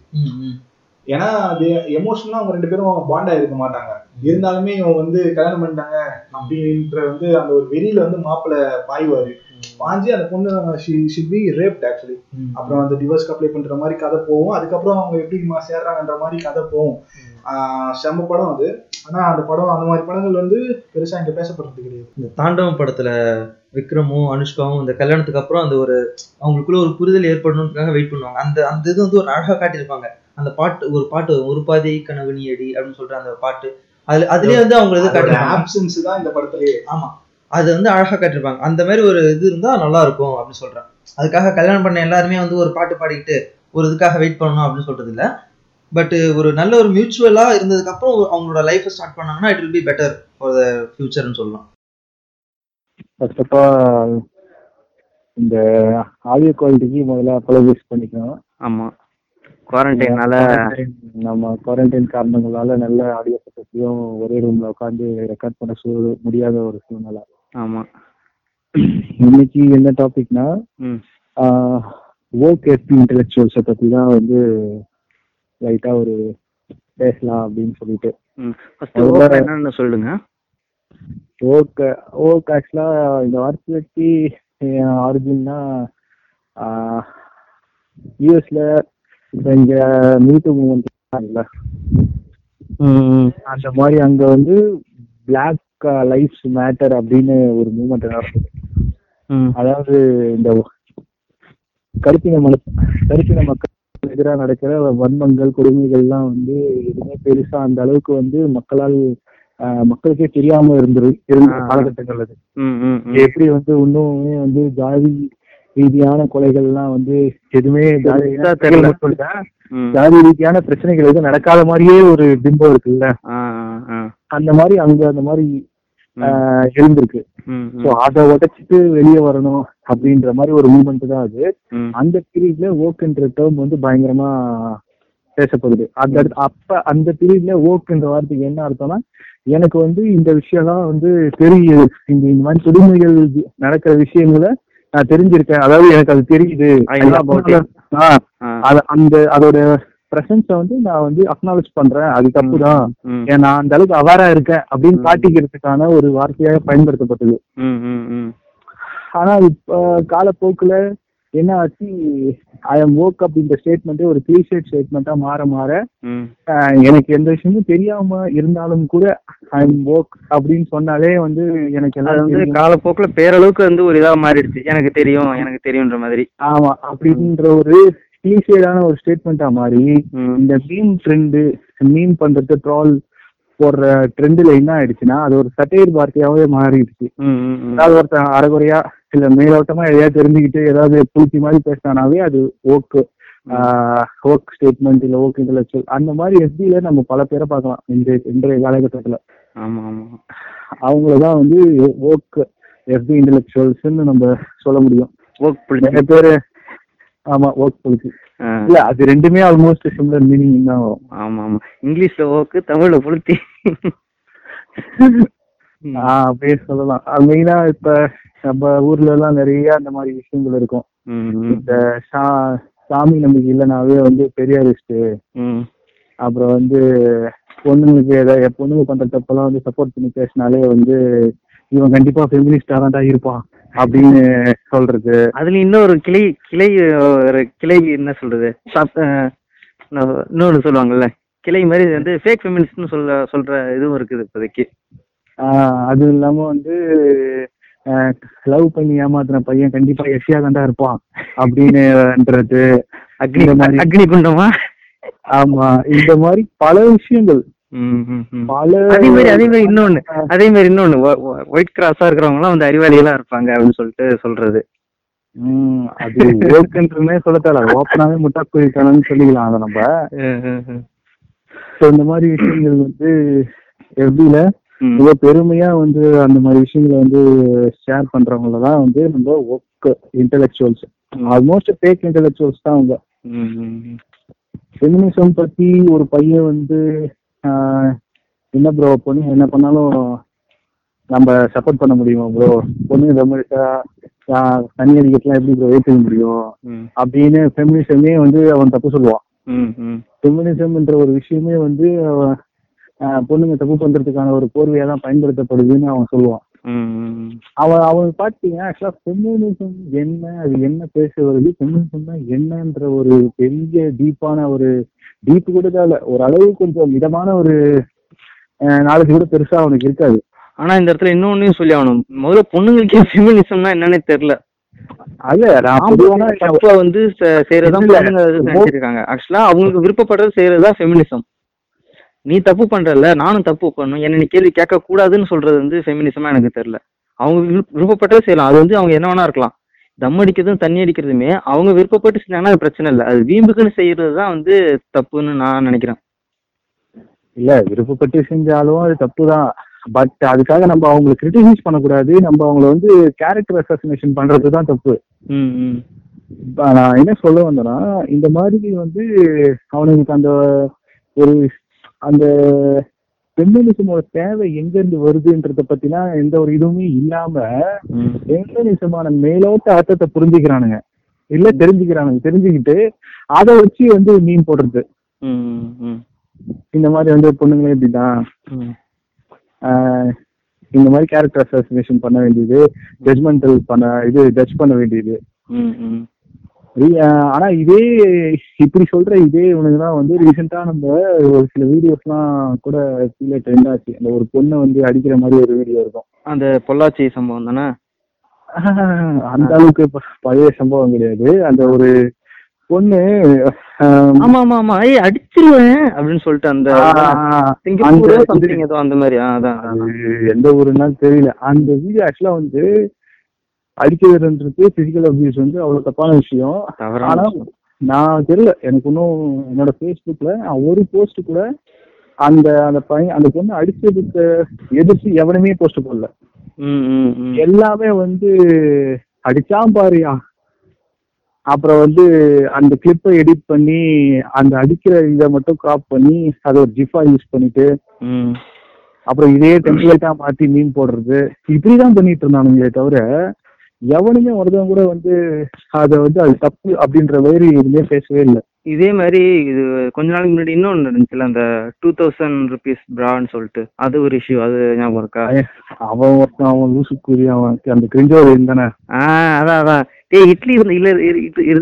ஏன்னா அது எமோஷனலா அவங்க ரெண்டு பேரும் பாண்டா இருக்க மாட்டாங்க. இருந்தாலுமே இவன் வந்து கல்யாணம் பண்ணிட்டாங்க அப்படின்ற வந்து அந்த ஒரு வெறியில வந்து மாப்பிள்ளை பாய்வாரு. பாஞ்சு அந்த பொண்ணு ஷிட் பி ரேப்ட் ஆக்சுவலி. அப்புறம் அந்த டிவோர்ஸ்க்கு அப்ளை பண்ற மாதிரி கதை போகும். அதுக்கப்புறம் அவங்க எப்படி சேர்றாங்கன்ற மாதிரி கதை போகும். ஆஹ் செம்ம படம் அது. ஆனா அந்த படம் அந்த மாதிரி படங்கள் வந்து பெருசா இங்க பேசப்படுறது கிடையாது. இந்த தாண்டவம் படத்துல விக்ரமும் அனுஷ்காவும் இந்த கல்யாணத்துக்கு அப்புறம் அந்த ஒரு அவங்களுக்குள்ள ஒரு புரிதல் ஏற்படணுன்றதுக்காக வெயிட் பண்ணுவாங்க. அந்த அந்த இது வந்து ஒரு அழகா காட்டியிருப்பாங்க. அந்த பாட்டு ஒரு பாட்டு ஒரு பாதை கனவு நீ அடி அப்படின்னு சொல்ற அந்த பாட்டு. அதுல அதுலயே வந்து அவங்க இது ஆப்சன்ஸ் தான் இந்த படத்திலேயே. ஆமா. அது வந்து அழகா காட்டியிருப்பாங்க. அந்த மாதிரி ஒரு இது இருந்தா நல்லா இருக்கும் அப்படின்னு சொல்றேன் அதுக்காக கல்யாணம் பண்ண எல்லாருமே வந்து ஒரு பாட்டு பாடிக்கிட்டு ஒரு இதுக்காக வெயிட் பண்ணணும் அப்படின்னு சொல்றது இல்ல பட் ஒரு நல்ல ஒரு மியூச்சுவலா இருந்ததுக்கு அப்புறம் ஒரு அவங்களோட லைஃப் ஸ்டார்ட் பண்ணாங்கன்னா it will be better for the ஃபியூச்சர்னு சொல்லலாம். ஃபர்ஸ்ட் ஆஃப் ஆல் இந்த ஆடியோ குவாலிட்டிக்கு முதல்ல அப்பாலஜைஸ் பண்ணிக்கணும். ஆமா. குவாரண்டைனால நம்ம குவாரண்டைன் காரணங்களால நல்ல ஆடியோ செட்டத்தையும் ஒரே ரூம்ல உட்காந்து ரெக்கார்ட் பண்ண சூழ் முடியாத ஒரு சூழ்நிலை. ஆமா. இன்னைக்கு என்ன டாபிக்னா ம். ஓக் எஸ்பி இன்டெலெக்சுவல்ஸை பத்தி தான் வந்து லைட்டா ஒரு பேசலாம் அப்படின்னு சொல்லிட்டு. என்னன்னு சொல்லுங்க. ஓக் ஓக் ஆக்சுவலா இந்த வார்த்தைக்கு ஆரிஜின்னா யூஎஸ்ல இப்போ இங்க மீட்டு மூவ்மெண்ட் அந்த மாதிரி அங்க வந்து பிளாக் லைஃப்ஸ் மேட்டர் அப்படின்னு ஒரு மூவ்மெண்ட் நடக்குது ம். அதாவது இந்த கருப்பின மன கருப்பின மக்கள் எதிராக நடக்கிற வன்மங்கள் கொடுமைகள்லாம் வந்து எதுவுமே பெருசா அந்த அளவுக்கு வந்து மக்களால் மக்களுக்கே தெரியாம இருந்துரு இருந்த ஆ. காலகட்டங்கள் அது. எப்படி வந்து இன்னுமே வந்து ஜாதி ரீதியான கொலைகள்லாம் வந்து எதுவுமே ஜாதி ரீதியான பிரச்சனைகள் எதுவும் நடக்காத மாதிரியே ஒரு பிம்பம் இருக்குல்ல. அந்த மாதிரி அங்க அந்த மாதிரி ஸோ ம். அதை உடைச்சிட்டு வெளியே வரணும் அப்படின்ற மாதிரி ஒரு மூமெண்ட் தான் அது. அந்த பீரியட்ல ஓக்குன்ற டேர்ம் வந்து பயங்கரமா பேசப்படுது. அந்த அப்ப அந்த பீரியட்ல ஓக்குன்ற வார்த்தைக்கு என்ன அர்த்தம்னா எனக்கு வந்து இந்த விஷயம்லாம் வந்து தெரியுது. இந்த இந்த மாதிரி கொடுமைகள் நடக்கிற விஷயங்களை நான் தெரிஞ்சிருக்கேன். அதாவது எனக்கு அது தெரியுது. *laughs* அந்த அதோட பிரசன்ஸ வந்து நான் வந்து அக்னாலேஜ் பண்றேன். அது தப்பு தான் நான் அந்த அளவுக்கு அவாரா இருக்கேன் அப்படின்னு. காட்டிக்கிறதுக்கான ஒரு வார்த்தையாக பயன்படுத்தப்பட்டது. ஆனா இப்ப காலப்போக்குல என்ன ஆச்சு? ஐ எம் ஒர்க் அப்படின்ற ஸ்டேட்மெண்ட்டே ஒரு கிளீஷேட் ஸ்டேட்மெண்ட்டா மாற மாற எனக்கு எந்த விஷயமும் தெரியாம இருந்தாலும் கூட ஐ எம் ஒர்க் அப்படின்னு சொன்னாலே வந்து எனக்கு எல்லாம் வந்து. காலப்போக்குல பேரளவுக்கு வந்து ஒரு இதா மாறிடுச்சு. எனக்கு தெரியும் எனக்கு தெரியுன்ற மாதிரி. ஆமா அப்படின்ற ஒரு கிளீஷேடான ஒரு ஸ்டேட்மெண்ட்டா மாறி. இந்த மீம் ட்ரெண்டு மீம் பண்றது ட்ரால் போடுற ட்ரெண்டுல என்ன ஆயிடுச்சுன்னா அது ஒரு சட்டையர் வார்த்தையாவே மாறிடுச்சு. ஏதாவது ஒருத்தன் அரைகுறையா இல்ல மேலோட்டமா எதையாவது தெரிஞ்சுக்கிட்டு ஏதாவது பூச்சி மாதிரி பேசினானாவே அது ஓக்கு ஓக் ஸ்டேட்மெண்ட் இல்ல ஓக் இன்டெலெக்சுவல் அந்த மாதிரி எஸ்பில நம்ம பல பேரை பார்க்கலாம் இன்றைய இன்றைய காலகட்டத்துல. ஆமா ஆமா. அவங்களதான் வந்து ஓக் எஸ்பி இன்டெலெக்சுவல்ஸ்னு நம்ம சொல்ல முடியும். ஒர்க் நிறைய பேரு ஆமா ஒர்க் பொலிசி இல்ல அது ரெண்டுமே ஆல்மோஸ்ட் சிமிலர் மீனிங் தான் வரும். ஆமா ஆமா இங்கிலீஷ்ல ஒர்க்கு தமிழ்ல புளுத்தி *laughs* ஆஹ் அப்படியே சொல்லலாம். மெயினா இப்ப நம்ம ஊர்ல எல்லாம் நிறைய அந்த மாதிரி விஷயங்கள் இருக்கும். இந்த சாமி நம்பிக்கை இல்லைனாவே வந்து பெரியாரிஸ்ட். அப்புறம் வந்து பொண்ணுங்களுக்கு ஏதாவது பொண்ணுங்க பண்ற தப்பெல்லாம் வந்து சப்போர்ட் பண்ணி பேசினாலே வந்து இவன் கண்டிப்பா ஃபெமினிஸ்டா தான்டா இருப்பான். அப்படின்னு சொல்றது. அதுல இன்னொரு கிளை கிளை ஒரு கிளை என்ன சொல்றது? இன்னொன்னு சொல்லுவாங்கல்ல கிளை மாதிரி வந்து ஃபேக் ஃபெமினிஸ்ட்னு சொல்ல சொல்ற இதுவும் இருக்குது இப்போதைக்கு. ஆஹ் அது இல்லாம வந்து லவ் பண்ணி ஏமாத்துன பையன் கண்டிப்பா எஸ்சியா தாண்டா இருப்பான் அப்படின்னுன்றது அக்னி அக்னி குண்டமா? ஆமா இந்த மாதிரி பல விஷயங்கள். அதே மாதிரி அதே மாதிரி இன்னொன்னு அதே மாதிரி இன்னொன்னு ஒயிட் கிராஸா இருக்கிறவங்க எல்லாம் வந்து அறிவாளிகளா இருப்பாங்க அப்படின்னு சொல்லிட்டு சொல்றது. ம், அது ஓகேன்றமே சொல்ல தேவை ஓப்பனாவே முட்டா போயிருக்கானு சொல்லிக்கலாம் அதை நம்ம. ம், ம், ம். ஸோ இந்த மாதிரி விஷயங்கள் வந்து எப்படில. மிக பெருமையா வந்து அந்த மாதிரி விஷயங்களை வந்து ஷேர் பண்றவங்கள தான் வந்து நம்ம work intellectuals almost fake intellectuals தான் அவங்க. ஃபெமினிசம் பத்தி ஒரு பையன் வந்து என்ன ப்ரோ பொண்ணு என்ன பண்ணாலும் நம்ம சப்போர்ட் பண்ண முடியுமா ப்ரோ பொண்ணு தமிழ்க்கா தனி அடிக்கட்டுலாம் எப்படி ப்ரோ ஏற்றுக்க முடியும்? அப்படின்னு ஃபெமினிசமே வந்து அவன் தப்பு சொல்லுவான். ஃபெமினிசம்ன்ற ஒரு விஷயமே வந்து பொண்ணுங்க தப்பு பண்றதுக்கான ஒரு கோர்வையா தான் பயன்படுத்தப்படுதுன்னு அவன் சொல்லுவான். அவன் அவன் பாத்தீங்கன்னா ஆக்சுவலா ஃபெமினிசம் என்ன அது என்ன பேச வருது? ஃபெமினிசம்னா என்னன்ற ஒரு பெரிய டீப்பான ஒரு டீப் கூட இல்ல. ஒரு அளவு கொஞ்சம் மிதமான ஒரு நாலேஜ் கூட பெருசா அவனுக்கு இருக்காது. ஆனா இந்த இடத்துல இன்னொன்னையும் சொல்லி ஆகணும். முதல்ல பொண்ணுங்களுக்கே ஃபெமினிசம்னா என்னன்னே தெரியல. வந்து செ- செய்யறதா இல்ல. பொண்ணுங்க அது நினைச்சிருக்காங்க ஆக்சுவலா அவங்களுக்கு விருப்பப்படுறது செய்யறதா ஃபெமினிசம் நீ தப்பு பண்றல நானும் தப்பு பண்ணும் என்ன நீ கேள்வி கேட்க கூடாதுன்னு சொல்றது வந்து ஃபெமினிசமா எனக்கு தெரியல. அவங்க விருப்ப- விருப்பப்பட்டதை செய்யலாம். அது வந்து அவங்க என்ன வேணா இருக்கலாம். தம் அடிக்கிறதும் தண்ணி அடிக்கிறதுமே அவங்க விருப்பப்பட்டு செஞ்சாங்கன்னா அது பிரச்சனை இல்லை. அது வீம்புக்குன்னு செய்யறது தான் வந்து தப்புன்னு நான் நினைக்கிறேன். இல்ல விருப்பப்பட்டு செஞ்சாலும் அது தப்பு தான் பட் அதுக்காக நம்ம அவங்களை கிரிட்டிசைஸ் பண்ணக்கூடாது. நம்ம அவங்கள வந்து கேரக்டர் அசாசினேஷன் பண்றது தான் தப்பு. ம் ம். இப்ப நான் என்ன சொல்ல வந்தேன்னா இந்த மாதிரி வந்து அவனுக்கு அந்த ஒரு அந்த ஃபெமினிசமோட தேவை எங்க இருந்து வருதுன்றத பத்தினா எந்த ஒரு இதுவுமே இல்லாம ஃபெமினிசமான மேலோட்ட அர்த்தத்தை புரிஞ்சுக்கிறானுங்க. இல்ல தெரிஞ்சுக்கிறானுங்க. தெரிஞ்சுக்கிட்டு அதை வச்சு வந்து மீன் போடுறது. இந்த மாதிரி வந்து பொண்ணுங்களே இப்படிதான் இந்த மாதிரி கேரக்டர் அசாசினேஷன் பண்ண வேண்டியது ஜட்மெண்டல் பண்ண இது ஜட்ஜ் பண்ண வேண்டியது. ஆனா இதே இப்படி சொல்ற இதே இவனுக்கு தான் வந்து ரீசெண்டா நம்ம ஒரு சில வீடியோஸ்லாம் கூட கீழே ட்ரெண்ட் ஆச்சு. அந்த ஒரு பொண்ணை வந்து அடிக்கிற மாதிரி ஒரு வீடியோ இருக்கும். அந்த பொள்ளாச்சி சம்பவம் தானே? *laughs* அந்த அளவுக்கு பழைய சம்பவம் கிடையாது. அந்த ஒரு பொண்ணு ஆமா ஆமா ஆமா. ஏய் அடிச்சிருவேன் அப்படின்னு சொல்லிட்டு அந்த அந்த- மாதிரி. எந்த ஊருன்னா தெரியல. அந்த வீடியோ ஆக்சுவலா வந்து அடிக்கிறதுன்றது பிசிக்கல் அபியூஸ் வந்து அவ்வளவு தப்பான விஷயம். ஆனா நான் தெரியல. எனக்கு இன்னும் என்னோட ஃபேஸ்புக்ல ஒரு போஸ்ட் கூட அந்த அந்த பையன் அந்த பொண்ணு அடிச்சதுக்கு எதிர்த்து எவனுமே போஸ்ட் போடல. எல்லாமே வந்து அடிச்சான் பாருயா அப்புறம் வந்து அந்த கிளிப்பை எடிட் பண்ணி அந்த அடிக்கிற இதை மட்டும் கிராப் பண்ணி அதை ஒரு ஜிஃபா யூஸ் பண்ணிட்டு அப்புறம் இதே டெம்ப்ளேட்டா மாத்தி மீன் போடுறது. இப்படிதான் பண்ணிட்டு இருந்தானுங்களே தவிர எவனுமே ஒருத்தவங்க கூட வந்து அதை வந்து அது தப்பு அப்படின்ற மாதிரி எதுவுமே பேசவே இல்லை. இதே மாதிரி இது கொஞ்ச நாளைக்கு முன்னாடி இன்னொன்று இருந்துச்சுல அந்த டூ தௌசண்ட் ருபீஸ் பிரான்னு சொல்லிட்டு. அது ஒரு இஷ்யூ அது ஞாபகம் இருக்கா? அவன் ஒருத்தன் அவன் லூசுக்குரிய அவன் அந்த கிரிஞ்சோர் இருந்தானே ஆ அதான் அதான். டேய் இட்லி இருந்து இல்ல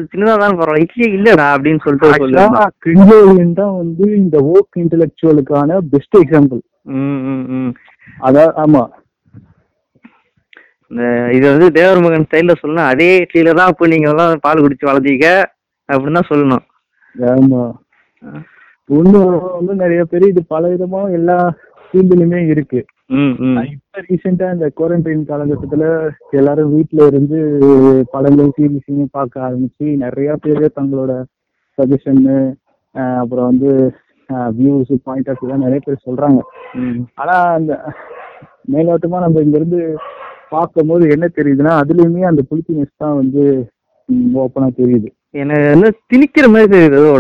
சின்னதா தான் பரவாயில்ல இட்லியே இல்லடா அப்படின்னு சொல்லிட்டு. கிரிஞ்சோரியன் தான் வந்து இந்த ஓக் இன்டெலெக்சுவலுக்கான பெஸ்ட் எக்ஸாம்பிள் ம் ம் ம். அதான் ஆமா. இது வந்து தேவர் மகன் ஸ்டைல்ல சொல்லணும். அதே இட்லியில தான் இப்போ நீங்க எல்லாம் பால் குடிச்சு வளர்ந்தீங்க அப்படின்னு தான் சொல்லணும். ஆமா. இன்னும் வந்து நிறைய பேர் இது பல விதமா எல்லா ஃபீல்டுலயுமே இருக்கு. இப்ப ரீசெண்டா இந்த குவாரண்டைன் காலகட்டத்துல எல்லாரும் வீட்ல இருந்து படங்கள் சீரிஸ் பார்க்க ஆரம்பிச்சு நிறைய பேர் தங்களோட சஜஷன் அப்புறம் வந்து வியூஸ் பாயிண்ட் ஆஃப் நிறைய பேர் சொல்றாங்க. ஆனா அந்த மேலோட்டமா நம்ம இங்க இருந்து பார்க்கும்போது என்ன தெரியுதுன்னா அதுலயுமே அந்த புளிச்சினஸ் தான் வந்து ஓப்பனா தெரியுது. எனக்கு வந்து திணிக்கிற மாதிரி தெரியுது. ஏதோ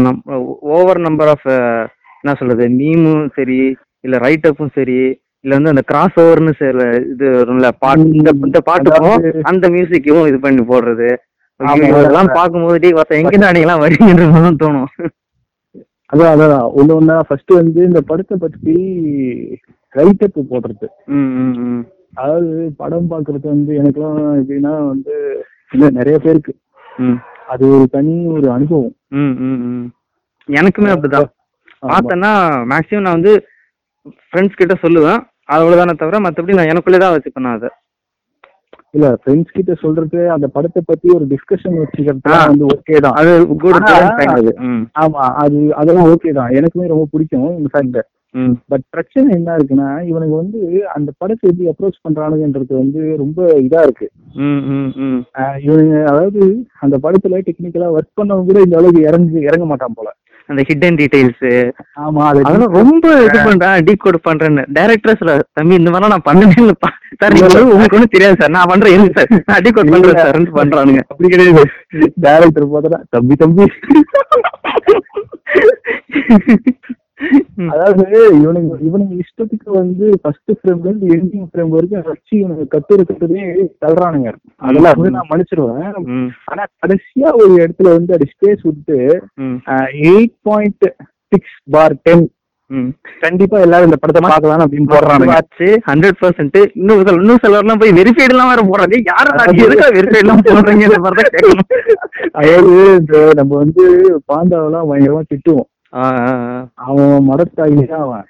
ஓவர் நம்பர் ஆஃப் என்ன சொல்றது மீமும் சரி இல்ல ரைட் அப்பும் சரி இல்ல வந்து அந்த கிராஸ் ஓவர்னு சில இது வரும்ல பாட்டு இந்த பாட்டுக்கும் அந்த மியூசிக்கும் இது பண்ணி போடுறது. இதெல்லாம் பார்க்கும்போது டேய் ஒருத்தன் எங்க அன்னைக்கெல்லாம் வரீங்கன்ற மாதிரி தான் தோணும். அதான் அதான் ஒண்ணு ஒண்ணா ஃபர்ஸ்ட் வந்து இந்த படத்தை பத்தி ரைட் அப் போடுறது அதாவது படம் பார்க்கறது வந்து எனக்குலாம் எப்படின்னா வந்து இல்ல நிறைய பேருக்கு. அது ஒரு தனி ஒரு அனுபவம். எனக்குமே அப்படிதான். பார்த்தேன்னா மேக்ஸிமம் நான் வந்து ஃப்ரெண்ட்ஸ் கிட்ட சொல்லுவேன். அவ்வளவுதானே தவிர மத்தபடி நான் எனக்குள்ளே தான் வச்சுப்பேன் அதை. இல்ல ஃப்ரெண்ட்ஸ் கிட்ட சொல்றது அந்த படத்தை பத்தி ஒரு டிஸ்கஷன் வச்சுக்கிறது. வந்து ஓகே தான். அது ஆமா அது அதெல்லாம் ஓகே தான். எனக்குமே ரொம்ப பிடிக்கும் இன்ஃபேக்ட் பட் பிரச்சனை என்ன இருக்குன்னா இவனுக்கு வந்து அந்த படத்தை எப்படி அப்ரோச் பண்றானுங்கன்றது வந்து ரொம்ப இதா இருக்கு. இவனுங்க அதாவது அந்த படத்துல டெக்னிக்கலா ஒர்க் பண்ணவங்க கூட இந்த அளவுக்கு இறங்கி இறங்க மாட்டான் போல. அந்த ஹிடன் டீடைல்ஸ் ஆமா அது ரொம்ப இது பண்றேன் டீ கோட் பண்றேன்னு. டேரக்டர் சார் தம்பி இந்த மாதிரிலாம் நான் பண்ணவே சார் உங்களுக்கு ஒன்றும் தெரியாது சார். நான் பண்றேன் சார்? நான் டீ கோட் பண்றேன் சார். பண்றானுங்க. அப்படி கிடையாது. டேரக்டர் பார்த்தா தம்பி தம்பி. *laughs* அதாவது இவனுங்க இவனுங்க இஷ்டத்துக்கு வந்து ஃபர்ஸ்ட் ஃப்ரேம்ல இருந்து எண்டிங் ஃப்ரேம் வரைக்கும் வச்சு இவனுங்க கத்துற கத்துறதே தள்ளுறானுங்க. அதெல்லாம் வந்து நான் மன்னிச்சிருவேன். ஆனா கடைசியா ஒரு இடத்துல வந்து அது ஸ்பேஸ் விட்டு eight point six for ten கண்டிப்பா எல்லாரும் இந்த படத்தை பார்க்கலாம் அப்படின்னு போடுறானுங்க. வாட்ச் ஹண்ட்ரட் பர்சன்ட் இன்னும் இன்னும் சிலர்லாம் போய் வெரிஃபைடு எல்லாம் வேற போடுறாங்க. யாரும் எதுக்கா வெரிஃபைடு எல்லாம் போடுறீங்க? அதாவது இந்த நம்ம வந்து பாண்டாவெல்லாம் பயங்கரமா திட்டுவோம். ஆ, ஆ, ஆ. அவன் அவன்.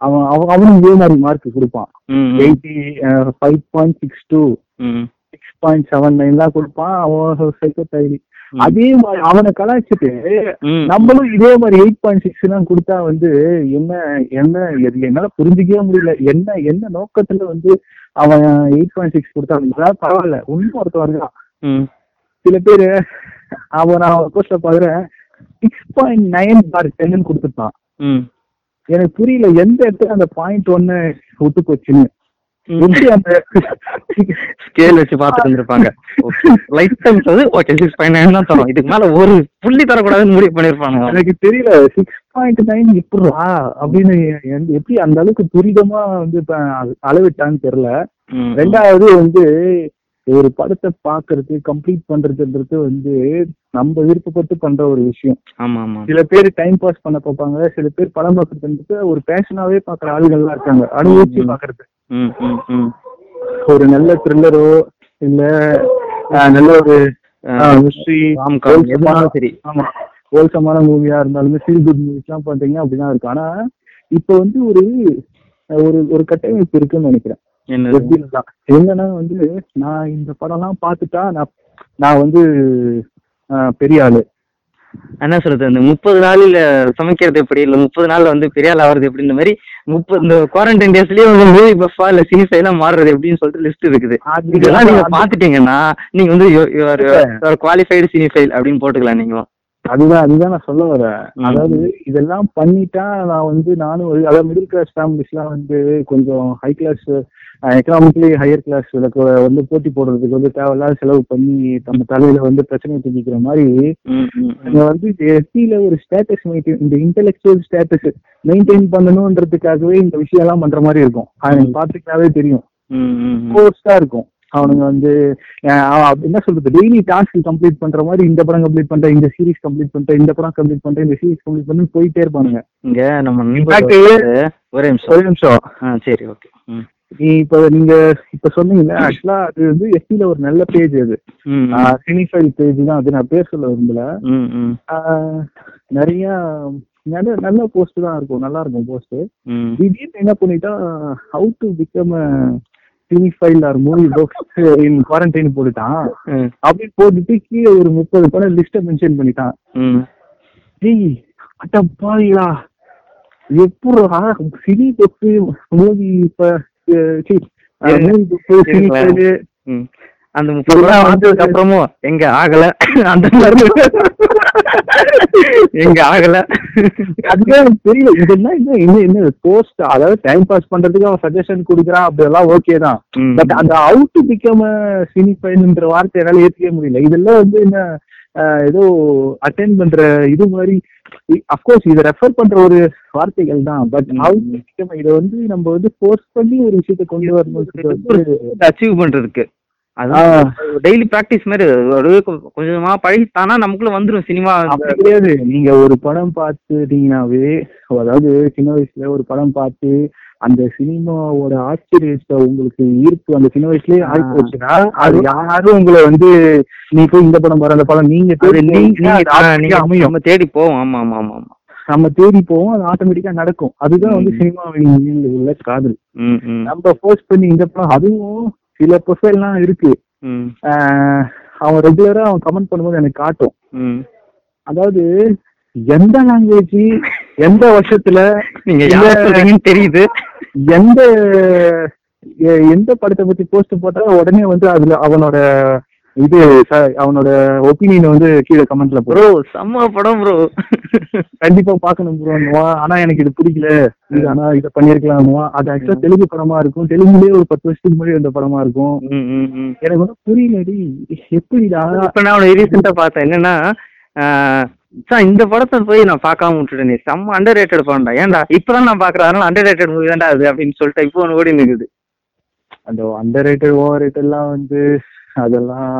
அவன் அவன் அவனும் இதே மாதிரி மார்க் கொடுப்பான். Eighty five point six two six point seven nine தான் கொடுப்பான். அவன் சைக்கோ டைரி. அதே மாதிரி அவனை கலாய்ச்சிட்டு நம்மளும் இதே மாதிரி எயிட் பாயிண்ட் சிக்ஸ் எல்லாம் கொடுத்தா வந்து என்ன என்ன என்னால புரிஞ்சுக்கவே முடியல. என்ன என்ன நோக்கத்துல வந்து அவன் எயிட் பாயிண்ட் சிக்ஸ் கொடுத்தான் பரவாயில்ல. இன்னும் வருகிறான் ம். சில பேரு அவன் நான் போஸ்ட்ல பாக்குறேன் சிக்ஸ் பாயிண்ட் நைன் பார் டென்னு கொடுத்துட்டான். எனக்கு புரியல எந்த இடத்துல அந்த பாயிண்ட் ஒன்னு விட்டு போச்சுன்னு. எப்படி ஸ்கேல் வச்சு பார்த்துட்டு இருந்திருப்பாங்க. லைட் டைம்ஸ் வந்து ஓகே சிக்ஸ் பாயிண்ட் நைன் தான் தரும். இதுக்கு மேல ஒரு புள்ளி தரக்கூடாதுன்னு முடிவு பண்ணிருப்பாங்க எனக்கு தெரியல சிக்ஸ் பாயிண்ட் நைன் எப்படிடா அப்படின்னு எப்படி அந்த அளவுக்கு துரிதமா வந்து அளவிட்டான்னு தெரியல. ரெண்டாவது வந்து ஒரு படத்தை பாக்குறது கம்ப்ளீட் பண்றதுன்றது வந்து நம்ம விருப்பப்பட்டு பண்ற ஒரு விஷயம். சில பேர் டைம் பாஸ் பண்ண பார்ப்பாங்க. சில பேர் படம் பார்க்கறதுன்றது ஒரு பேஷனாவே பாக்குற ஆளுகள்லாம் இருக்காங்க. அனுபவிச்சு. பாக்குறது ஒரு நல்ல த்ரில்லரோ இல்ல நல்ல ஒரு சரி. ஆமா. ஹோல்சமான மூவியா இருந்தாலுமே ஃபீல் குட் மூவிஸ் எல்லாம் பாத்தீங்கன்னா அப்படிதான் இருக்கு. ஆனா இப்ப வந்து ஒரு ஒரு ஒரு கட்டமைப்பு இருக்குன்னு நினைக்கிறேன். எப்படின்னா என்னன்னா வந்து நான் இந்த படம்லாம் பார்த்துட்டா நான் நான் வந்து பெரிய ஆளு. என்ன சொல்றது அந்த முப்பது நாள்ல சமைக்கிறது எப்படி? இல்ல முப்பது நாள்ல வந்து பெரிய ஆள் ஆகுறது எப்படி? இந்த மாதிரி முப்பது இந்த குவாரண்டைன் டேஸ்லயே வந்து மூவி பஃபா இல்ல சினிஃபை எல்லாம் மாறுறது எப்படின்னு சொல்லிட்டு லிஸ்ட் இருக்குது. இதெல்லாம் நீங்க பாத்துட்டீங்கன்னா நீங்க வந்து குவாலிஃபைடு சினிஃபைல் அப்படின்னு போட்டுக்கலாம் நீங்க. அதுதான் அதுதான் நான் சொல்ல வரேன். அதாவது இதெல்லாம் பண்ணிட்டா நான் வந்து நானும் ஒரு- அதாவது மிடில் கிளாஸ் ஃபேமிலிஸ்லாம் வந்து கொஞ்சம் high class economically higher class வந்து போட்டி போடுறதுக்கு வந்து தேவையில்லாத செலவு பண்ணி நம்ம தலையில வந்து பிரச்சனை தூக்கிக்கிற மாதிரி. நீங்க வந்து எஸ்டில ஒரு ஸ்டேட்டஸ் மெயின்டைன் இந்த இன்டெலெக்சுவல் ஸ்டேட்டஸ் மெயின்டைன் பண்ணணும்ன்றதுக்காகவே இந்த விஷயம் எல்லாம் பண்ற மாதிரி இருக்கும் அது பாத்துக்கிட்டாவே தெரியும் ம், ம், ம். கோர்ஸா இருக்கும் அவனுங்க வந்து என்ன சொல்றது டெய்லி டாஸ்க் கம்ப்ளீட் பண்ற மாதிரி இந்த படம் கம்ப்ளீட் பண்றேன் இந்த சீரிஸ் கம்ப்ளீட் பண்ணிட்டேன் இந்த படம் கம்ப்ளீட் பண்றேன் இந்த சீரிஸ் கம்ப்ளீட் பண்ணி போயிட்டே இருப்பானுங்க. இங்க நம்ம ஒரே நிமிஷம். ஒரு நிமிஷம். சரி ஓகே நீ இப்ப நீங்க இப்ப சொன்னீங்கல்ல ஆக்சுவலா அது வந்து எஸ்டில ஒரு நல்ல பேஜ் அது. சினிஃபைல் பேஜ் தான் அது நான் பேர் சொல்ல விரும்பல. நிறைய நல்ல நல்ல போஸ்ட் தான் இருக்கும் நல்லா இருக்கும் போஸ்ட். திடீர்னு என்ன பண்ணிட்டா how to become cinephile or movie books in quarantine போட்டுட்டான். ம், அப்படின்னு போட்டுட்டு கீழே ஒரு முப்பது படம் லிஸ்ட மென்ஷன் பண்ணிட்டான். டேய் அட்ட பாவிகளா எப்படா cine book movie movie book cinephile. அந்த முப்பது ரூபா வந்ததுக்கு அப்புறமும் எங்க ஆகல? அந்த மாதிரி. *laughs* *laughs* எங்க ஆகல. அதுதான் எனக்கு தெரியல. இதெல்லாம் என்ன என்ன என்ன போஸ்ட் அதாவது டைம் பாஸ் பண்றதுக்கு அவன் சஜஷன் கொடுக்குறான் அப்படியெல்லாம் ஓகே தான். பட் அந்த அவுட் பிகம் சினிஃபைன்ற வார்த்தை என்னால ஏத்துக்கவே முடியல. இதெல்லாம் வந்து என்ன ஏதோ அட்டென்ட் பண்ற இது மாதிரி அப்கோர்ஸ் இதை ரெஃபர் பண்ற ஒரு வார்த்தைகள் தான். பட். அவுட் இதை வந்து நம்ம வந்து ஃபோர்ஸ் பண்ணி ஒரு விஷயத்தை கொண்டு வரணும் அச்சீவ் பண்றதுக்கு அது ஆ. டெய்லி பிராக்டிஸ் மாதிரி கொஞ்சமா பழகிட்டானா நமக்குள்ள வந்துரும் சினிமா கிடையாது. நீங்க ஒரு படம் பார்த்துட்டீங்கன்னாவே அதாவது சின்ன வயசுல ஒரு படம் பார்த்து அந்த சினிமாவோட ஆச்சரியத்தை உங்களுக்கு ஈர்ப்பு அந்த சின்ன வயசுலயே. ஆகி போச்சுன்னா அது யாரும் உங்களை வந்து நீ போய் இந்த படம் பாரு அந்த படம் நீங்க நம்ம தேடி போவோம். ஆமா ஆமா ஆமா ஆமா. நம்ம தேடி போவோம் அது ஆட்டோமேட்டிக்கா நடக்கும். அதுதான் வந்து சினிமாவின் உள்ள காதல். நம்ம போஸ்ட் பண்ணி இந்த படம் அதுவும் சில ப்ரொஃபைல்லாம் இருக்கு. அவன் ரெகுலரா அவன் கமெண்ட் பண்ணும்போது எனக்கு காட்டும். அதாவது எந்த லாங்குவேஜ் எந்த வருஷத்துல நீங்க தெரியுது. எந்த எந்த படத்தை பத்தி போஸ்ட் போட்டாலும் உடனே வந்து அதுல அவனோட இது அவனோட ஒப்பீனியன் வந்து கீழே கமெண்ட்ல ப்ரோ செம்ம படம் ப்ரோ கண்டிப்பா பாக்கணும் ப்ரோன்னுவா ஆனா எனக்கு இது பிடிக்கல. இது ஆனா இதை பண்ணிருக்கலாம்னுவா அது ஆக்சுவலா தெலுங்கு படமா இருக்கும். தெலுங்குலயே ஒரு பத்து வருஷத்துக்கு முன்னாடி வந்த படமா இருக்கும். எனக்கு வந்து புரியலடி. எப்படிடா? இப்ப நான் அவனை ரீசெண்டா பார்த்தேன். என்னன்னா இந்த படத்தை போய் நான் பார்க்காம விட்டுட்டேனே. செம்ம அண்டர் ரேட்டட் படம்டா. ஏன்டா? இப்பதான் நான் பாக்குறேன் அதனால அண்டர் ரேட்டட் மூவி தான்டா அது அப்படின்னு சொல்லிட்டு இப்போ ஒன்று ஓடி நிக்குது அந்த அண்டர் ரேட்டட் ஓவர் ரேட்டட் எல்லாம் வந்து அதெல்லாம்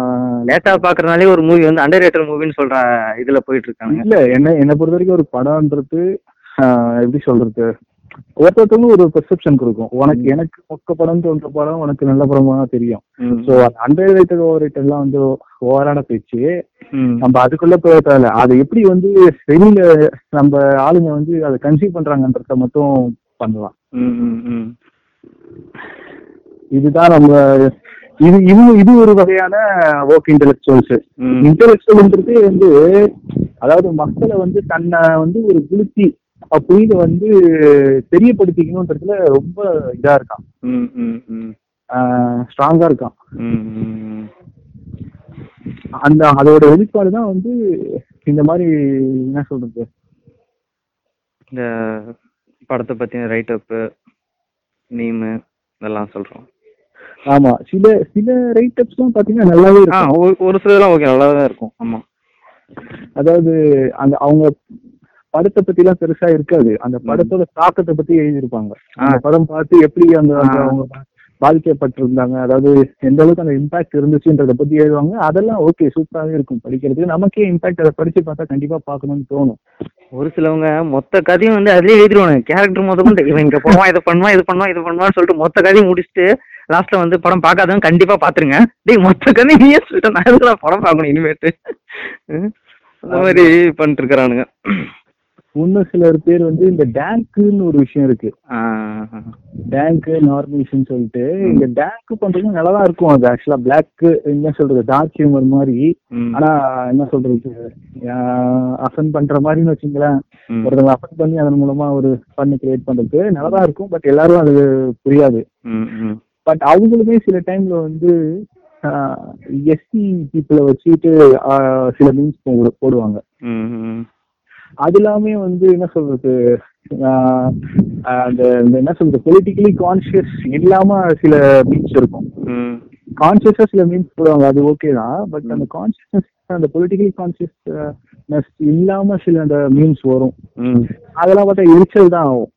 லேட்டா பாக்குறதுனாலே ஒரு மூவி வந்து அண்டர் ரேட்டட் மூவின்னு சொல்ற இதுல போயிட்டு இருக்காங்க இல்ல என்ன என்னை பொறுத்த வரைக்கும் ஒரு படம்ன்றது எப்படி சொல்றது? ஒருத்தருக்கும் ஒரு பெர்செப்ஷன் கொடுக்கும் உனக்கு எனக்கு மொக்க படம் தோன்ற படம் உனக்கு நல்ல படமா தெரியும். So underrated overrated எல்லாம் வந்து ஓவரான பேச்சு. நம்ம அதுக்குள்ள போக தேவையில்ல அதை எப்படி வந்து வெளியில நம்ம ஆளுங்க வந்து அதை கன்சீவ் பண்றாங்கன்றத மட்டும் பண்ணலாம். இதுதான் நம்ம இது இது இது ஒரு வகையான ஒர்க் இன்டெலெக்சுவல்ஸ் இன்டெலெக்சுவல்ன்றது வந்து அதாவது மக்களை வந்து தன்னை வந்து ஒரு குளிர்ச்சி அப்படின்னு வந்து தெரியப்படுத்திக்கணுன்றதுல ரொம்ப இதா இருக்கான். ஸ்ட்ராங்கா இருக்கான். அந்த அதோட வெளிப்பாடு தான் வந்து இந்த மாதிரி என்ன சொல்றது? இந்த படத்தை பத்தின ரைட் அப் மீமு இதெல்லாம் சொல்றோம். ஆமா சில சில ரைட்டப்ஸ்லாம் பாத்தீங்கன்னா நல்லாவே இருக்கும். ஒரு- சிலதெல்லாம் ஓகே நல்லா தான் இருக்கும். ஆமா. அதாவது அந்த அவங்க படத்தை பத்தி எல்லாம் பெருசா இருக்காது. அந்த படத்தோட தாக்கத்தை பத்தி எழுதியிருப்பாங்க. அந்த படம் பார்த்து எப்படி அந்த. அவங்க பாதிக்கப்பட்டிருந்தாங்க. அதாவது எந்த அளவுக்கு அந்த இம்பாக்ட் இருந்துச்சுன்றத பத்தி எழுதுவாங்க. அதெல்லாம் ஓகே சூப்பராகவே இருக்கும் படிக்கிறதுக்கு. நமக்கே இம்பாக்ட் அதை படிச்சு பார்த்தா கண்டிப்பா பார்க்கணும்னு தோணும். ஒரு சிலவங்க மொத்த கதையும் வந்து அதுலயே எழுதிருவாங்க கேரக்டர் மொத்த கொண்டு இவன் இங்க போவான் இதை பண்ணுவான் இது பண்ணுவான் இது பண்ணுவான்னு சொல்லிட்டு மொத்த கதையும் முடிச்சுட்டு லாஸ்ட்ல வந்து படம் பார்க்காதவங்க கண்டிப்பா பாத்துருங்க டேய் மொத்த கதையும் நீயே சொல்லிட்டு நான் படம் பார்க்கணும் இனிமேட்டு? அந்த மாதிரி பண்ணிட்டு இருக்கிறானுங்க. இன்னும் சிலர் பேர் வந்து இந்த டேங்க்குன்னு ஒரு விஷயம் இருக்கு. ஆ, டேங்க் நார்மேஷன் சொல்லிட்டு இந்த டேங்க் பண்றது நல்லா தான் இருக்கும். அது ஆக்சுவலா பிளாக் என்ன சொல்றது டார்க் ஹியூமர் மாதிரி. ஆனா என்ன சொல்றது அஃபன் பண்ற மாதிரின்னு வச்சுங்களேன். ஒருத்தவங்க அஃபன் பண்ணி அதன் மூலமா ஒரு பண்ணு கிரியேட் பண்றது நல்லா இருக்கும். பட் எல்லாரும் அது புரியாது. பட் அவங்களுமே சில டைம்ல வந்து எஸ்சி பீப்புளை வச்சுட்டு சில மீன்ஸ் போடுவாங்க. அது எல்லாமே வந்து என்ன சொல்றது அந்த என்ன சொல்றது பொலிட்டிக்கலி கான்சியஸ் இல்லாம சில மீன்ஸ் இருக்கும். கான்சியஸா சில மீன்ஸ் போடுவாங்க அது ஓகே தான். பட் அந்த கான்சியஸ்னஸ் அந்த பொலிட்டிக்கலி கான்சியஸ்னஸ் இல்லாம சில அந்த மீன்ஸ் வரும். அதெல்லாம் பார்த்தா எரிச்சல் தான் ஆகும்.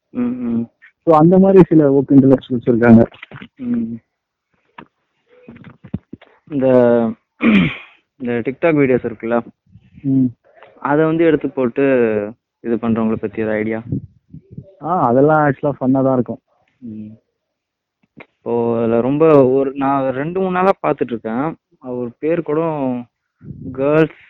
ஸோ அந்த மாதிரி சில ஒர்க் இன்டலெக்சுவல்ஸ் இருக்காங்க. இந்த இந்த டிக்டாக் வீடியோஸ் இருக்குல்ல. அதை வந்து எடுத்து போட்டு இது பண்றவங்கள பத்தி ஏதாவது ஐடியா ஆ அதெல்லாம் ஆக்சுவலா ஃபன்னா தான் இருக்கும். இப்போ அதில் ரொம்ப ஒரு நான் ரெண்டு மூணு நாளாக பார்த்துட்டு இருக்கேன் அவர் பேர் கூட கேர்ள்ஸ்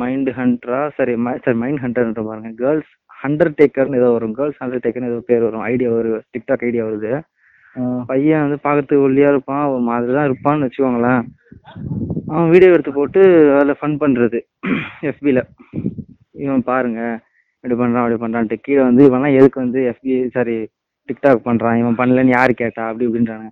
மைண்ட் ஹண்டரா சரி மை- சரி மைண்ட் ஹண்டர்ன்ற பாருங்க. கேர்ள்ஸ் ஹண்டர் டேக்கர்னு ஏதோ வரும். கேர்ள்ஸ் ஹண்டர் டேக்கர்னு ஏதோ பேர் வரும். ஐடியா வருது டிக்டாக் ஐடியா வருது. பையன் வந்து பார்க்கறதுக்கு ஒல்லியா இருப்பான். ஒரு மாதிரி தான் இருப்பான்னு வச்சுக்கோங்களேன். அவன் வீடியோ எடுத்து போட்டு அதில் ஃபன் பண்ணுறது எஃபியில் இவன் பாருங்க இப்படி பண்ணுறான் அப்படி பண்ணுறான்ட்டு கீழே வந்து இவன்லாம் எதுக்கு வந்து எஃபி சாரி டிக்டாக் பண்ணுறான் இவன் பண்ணலன்னு யார் கேட்டா? அப்படி இப்படின்றாங்க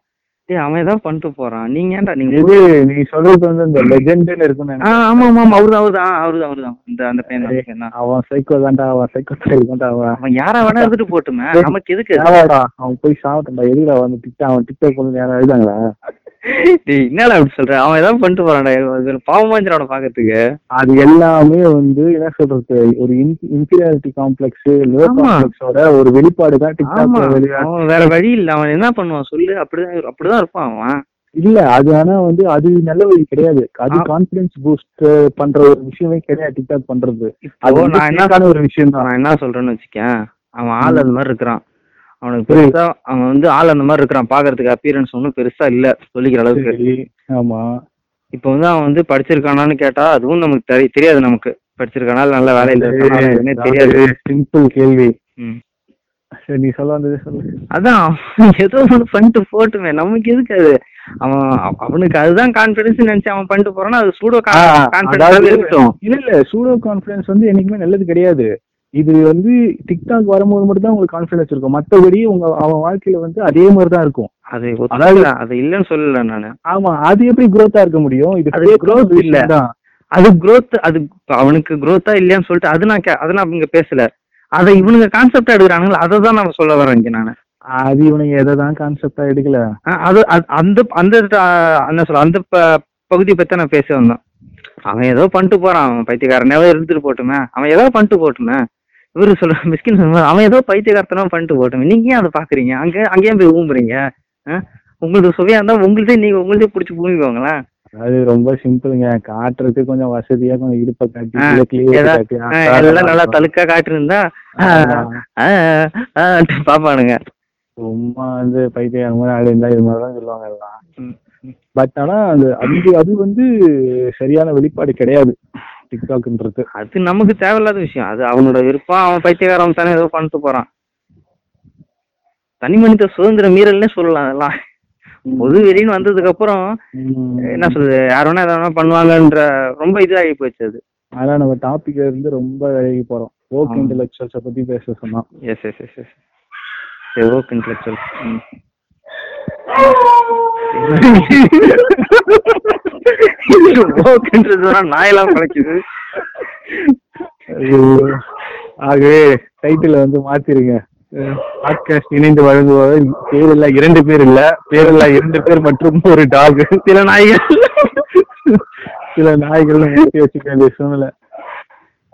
டேய் அவன் ஏதாவது பண்ணிட்டு போகிறான் நீங்கள் ஏன்டா நீங்கள் இது நீ சொல்றது வந்து இந்த லெஜெண்ட்னு இருக்குன்னு ஆ ஆமாம் ஆமாம் அவரு தான் அவரு தான் அவரு தான் அவரு தான் இந்த அந்த பையன் தான், தான் அவன் சைக்கோ தான்டா அவன் சைக்கோ தான்டா அவன். அவன் யாரா வேணா இருந்துட்டு போட்டுமே. நமக்கு எதுக்கு? தேவாடா அவன் போய் சாப்பிட்டா எதுக்குடா வந்து டிக்டாக் அவன் டிக்டாக் பண்ணி யாரும் எழுதாங்களா டேய் என்னடா அப்படி சொல்ற? அவன் ஏதாவது பண்ணிட்டு போறான்டா. பாவமா அவனை பாக்கிறதுக்கு அது எல்லாமே வந்து என்ன சொல்றது ஒரு இன்ஃபீரியாரிட்டி காம்ப்ளெக்ஸ் லோ. காம்ப்ளெக்ஸோட ஒரு வெளிப்பாடு தான் டிக்டாக் அவன் வேற வழி இல்ல. அவன் என்ன பண்ணுவான் சொல்லு? அப்படிதான் அப்படிதான் இருப்பான் அவன். இல்ல அது ஆனா வந்து அது நல்ல வழி கிடையாது. அது. கான்பிடன்ஸ் பூஸ்ட் பண்ற ஒரு விஷயமே கிடையாது டிக்டாக் பண்றது. அது நான் என்ன ஒரு விஷயம் தான் நான் என்ன சொல்றேன்னு வச்சுக்கேன். அவன் ஆள் அந்த மாதிரி இருக்கிறான். அவனுக்கு பெருசா அவன் வந்து ஆள் அந்த மாதிரி இருக்கிறான். பாக்குறதுக்கு அப்பியரன்ஸ் ஒன்றும் பெருசா இல்ல சொல்லிக்கிற அளவுக்கு. ஆமா. இப்போ வந்து அவன் வந்து படிச்சிருக்கானான்னு கேட்டா அதுவும் நமக்கு தெரி- தெரியாது நமக்கு. படிச்சிருக்கனால நல்ல வேலையில இருக்கானா தெரியாது. சிம்பிள் கேள்வி. சரி நீ சொல்ல வந்தது சொல்லு. அதான் ஏதோ ஒன்று பண்ணிட்டு போட்டுமே. நமக்கு எதுக்கு அது? அவன் அவ- அவனுக்கு அதுதான் கான்பிடன்ஸ் நினைச்சு அவன் பண்ணிட்டு போறான்னா அது சூடோ கான்பிடன்ஸ் இருக்கட்டும். இல்ல இல்ல சூடோ கான்பிடன்ஸ் வந்து என்னைக்குமே நல்லது கிடையாது. இது வந்து டிக்டாக் வரும்போது மட்டும் தான் உங்களுக்கு கான்பிடன்ஸ் இருக்கும். மத்தபடி உங்க அவன் வாழ்க்கையில வந்து அதே மாதிரி தான் இருக்கும். அது ஒத்துக்கல. அது இல்லைன்னு சொல்லல நானு. ஆமா அது எப்படி growth-ஆ இருக்க முடியும்? இது growth இல்ல. அது growth அது அவனுக்கு growth-ஆ இல்லையான்னு சொல்லிட்டு அது நான் அதை நான் இங்க பேசல. அதை இவனுங்க கான்செப்டா எடுக்கிறானுங்களா? அதை தான் நான் சொல்ல வரேன் இங்க நானு. அது இவனுங்க எதை தான் கான்செப்டா எடுக்கல? அது அது- அந்த அந்த என்ன சொல்ல அந்த பகுதியை பத்தி நான் பேச வந்தேன். அவன் ஏதோ பண்ணிட்டு போறான். அவன் பைத்தியக்காரனாவே இருந்துட்டு போட்டுமே. அவன் ஏதோ பண்ணிட்டு போட்டுமே. இவரு சொல்ற மிஸ்கின் அவன் ஏதோ பைத்தியக்காரத்தனமா பண்ணிட்டு போட்டுமே நீங்க ஏன் அதை பாக்குறீங்க? அங்க அங்கேயும் போய் ஊம்புறீங்க? உங்களுக்கு சுவையா இருந்தா உங்களுதே நீங்க உங்களுதே பிடிச்சி பூமிக்கோங்களேன் அது ரொம்ப சிம்பிளுங்க. காட்டுறதுக்கு கொஞ்சம் வசதியா கொஞ்சம் இடுப்பை காட்டி எல்லாம் நல்லா தழுக்கா காட்டிருந்தா பாப்பானுங்க. சும்மா வந்து பைத்தியம் மாதிரி ஆளு இருந்தா இது மாதிரி தான் சொல்லுவாங்க எல்லாம். பட் ஆனா அது அது அது வந்து சரியான வெளிப்பாடு கிடையாது. டிக்டாக்ன்றது அது நமக்கு தேவையில்லாத விஷயம். அது அவனோட விருப்பம் அவன் பைத்தியக்காரன் தானே ஏதோ பண்ணிட்டு போறான். தனி மனித சுதந்திர மீறல்னே சொல்லலாம் அதெல்லாம். பொது வெளின்னு வந்ததுக்கு அப்புறம் என்ன சொல்றது யார் வேணா எதை வேணா பண்ணுவாங்கன்ற ரொம்ப இதாகி போச்சு அது. ஆனா நம்ம டாபிக் இருந்து ரொம்ப விலகி போறோம். ஓக். இன்டெலெக்சுவல்ஸ பத்தி பேச சொன்னோம் yes yes yes yes okay intellectual ஓகேன்றது நாயெல்லாம் பழைக்குது ஐயோ. ஆகவே டைட்டில் வந்து மாத்திருங்க. பாட்காஸ்ட் இணைந்து வழங்குவவர் பேரில்ல இரண்டு பேர் இல்ல. பேரில்ல இரண்டு பேர் மற்றும் ஒரு டாக் சில நாய்கள். சில நாய்கள் மாற்றி வச்சுக்க வேண்டிய சூழ்நிலை.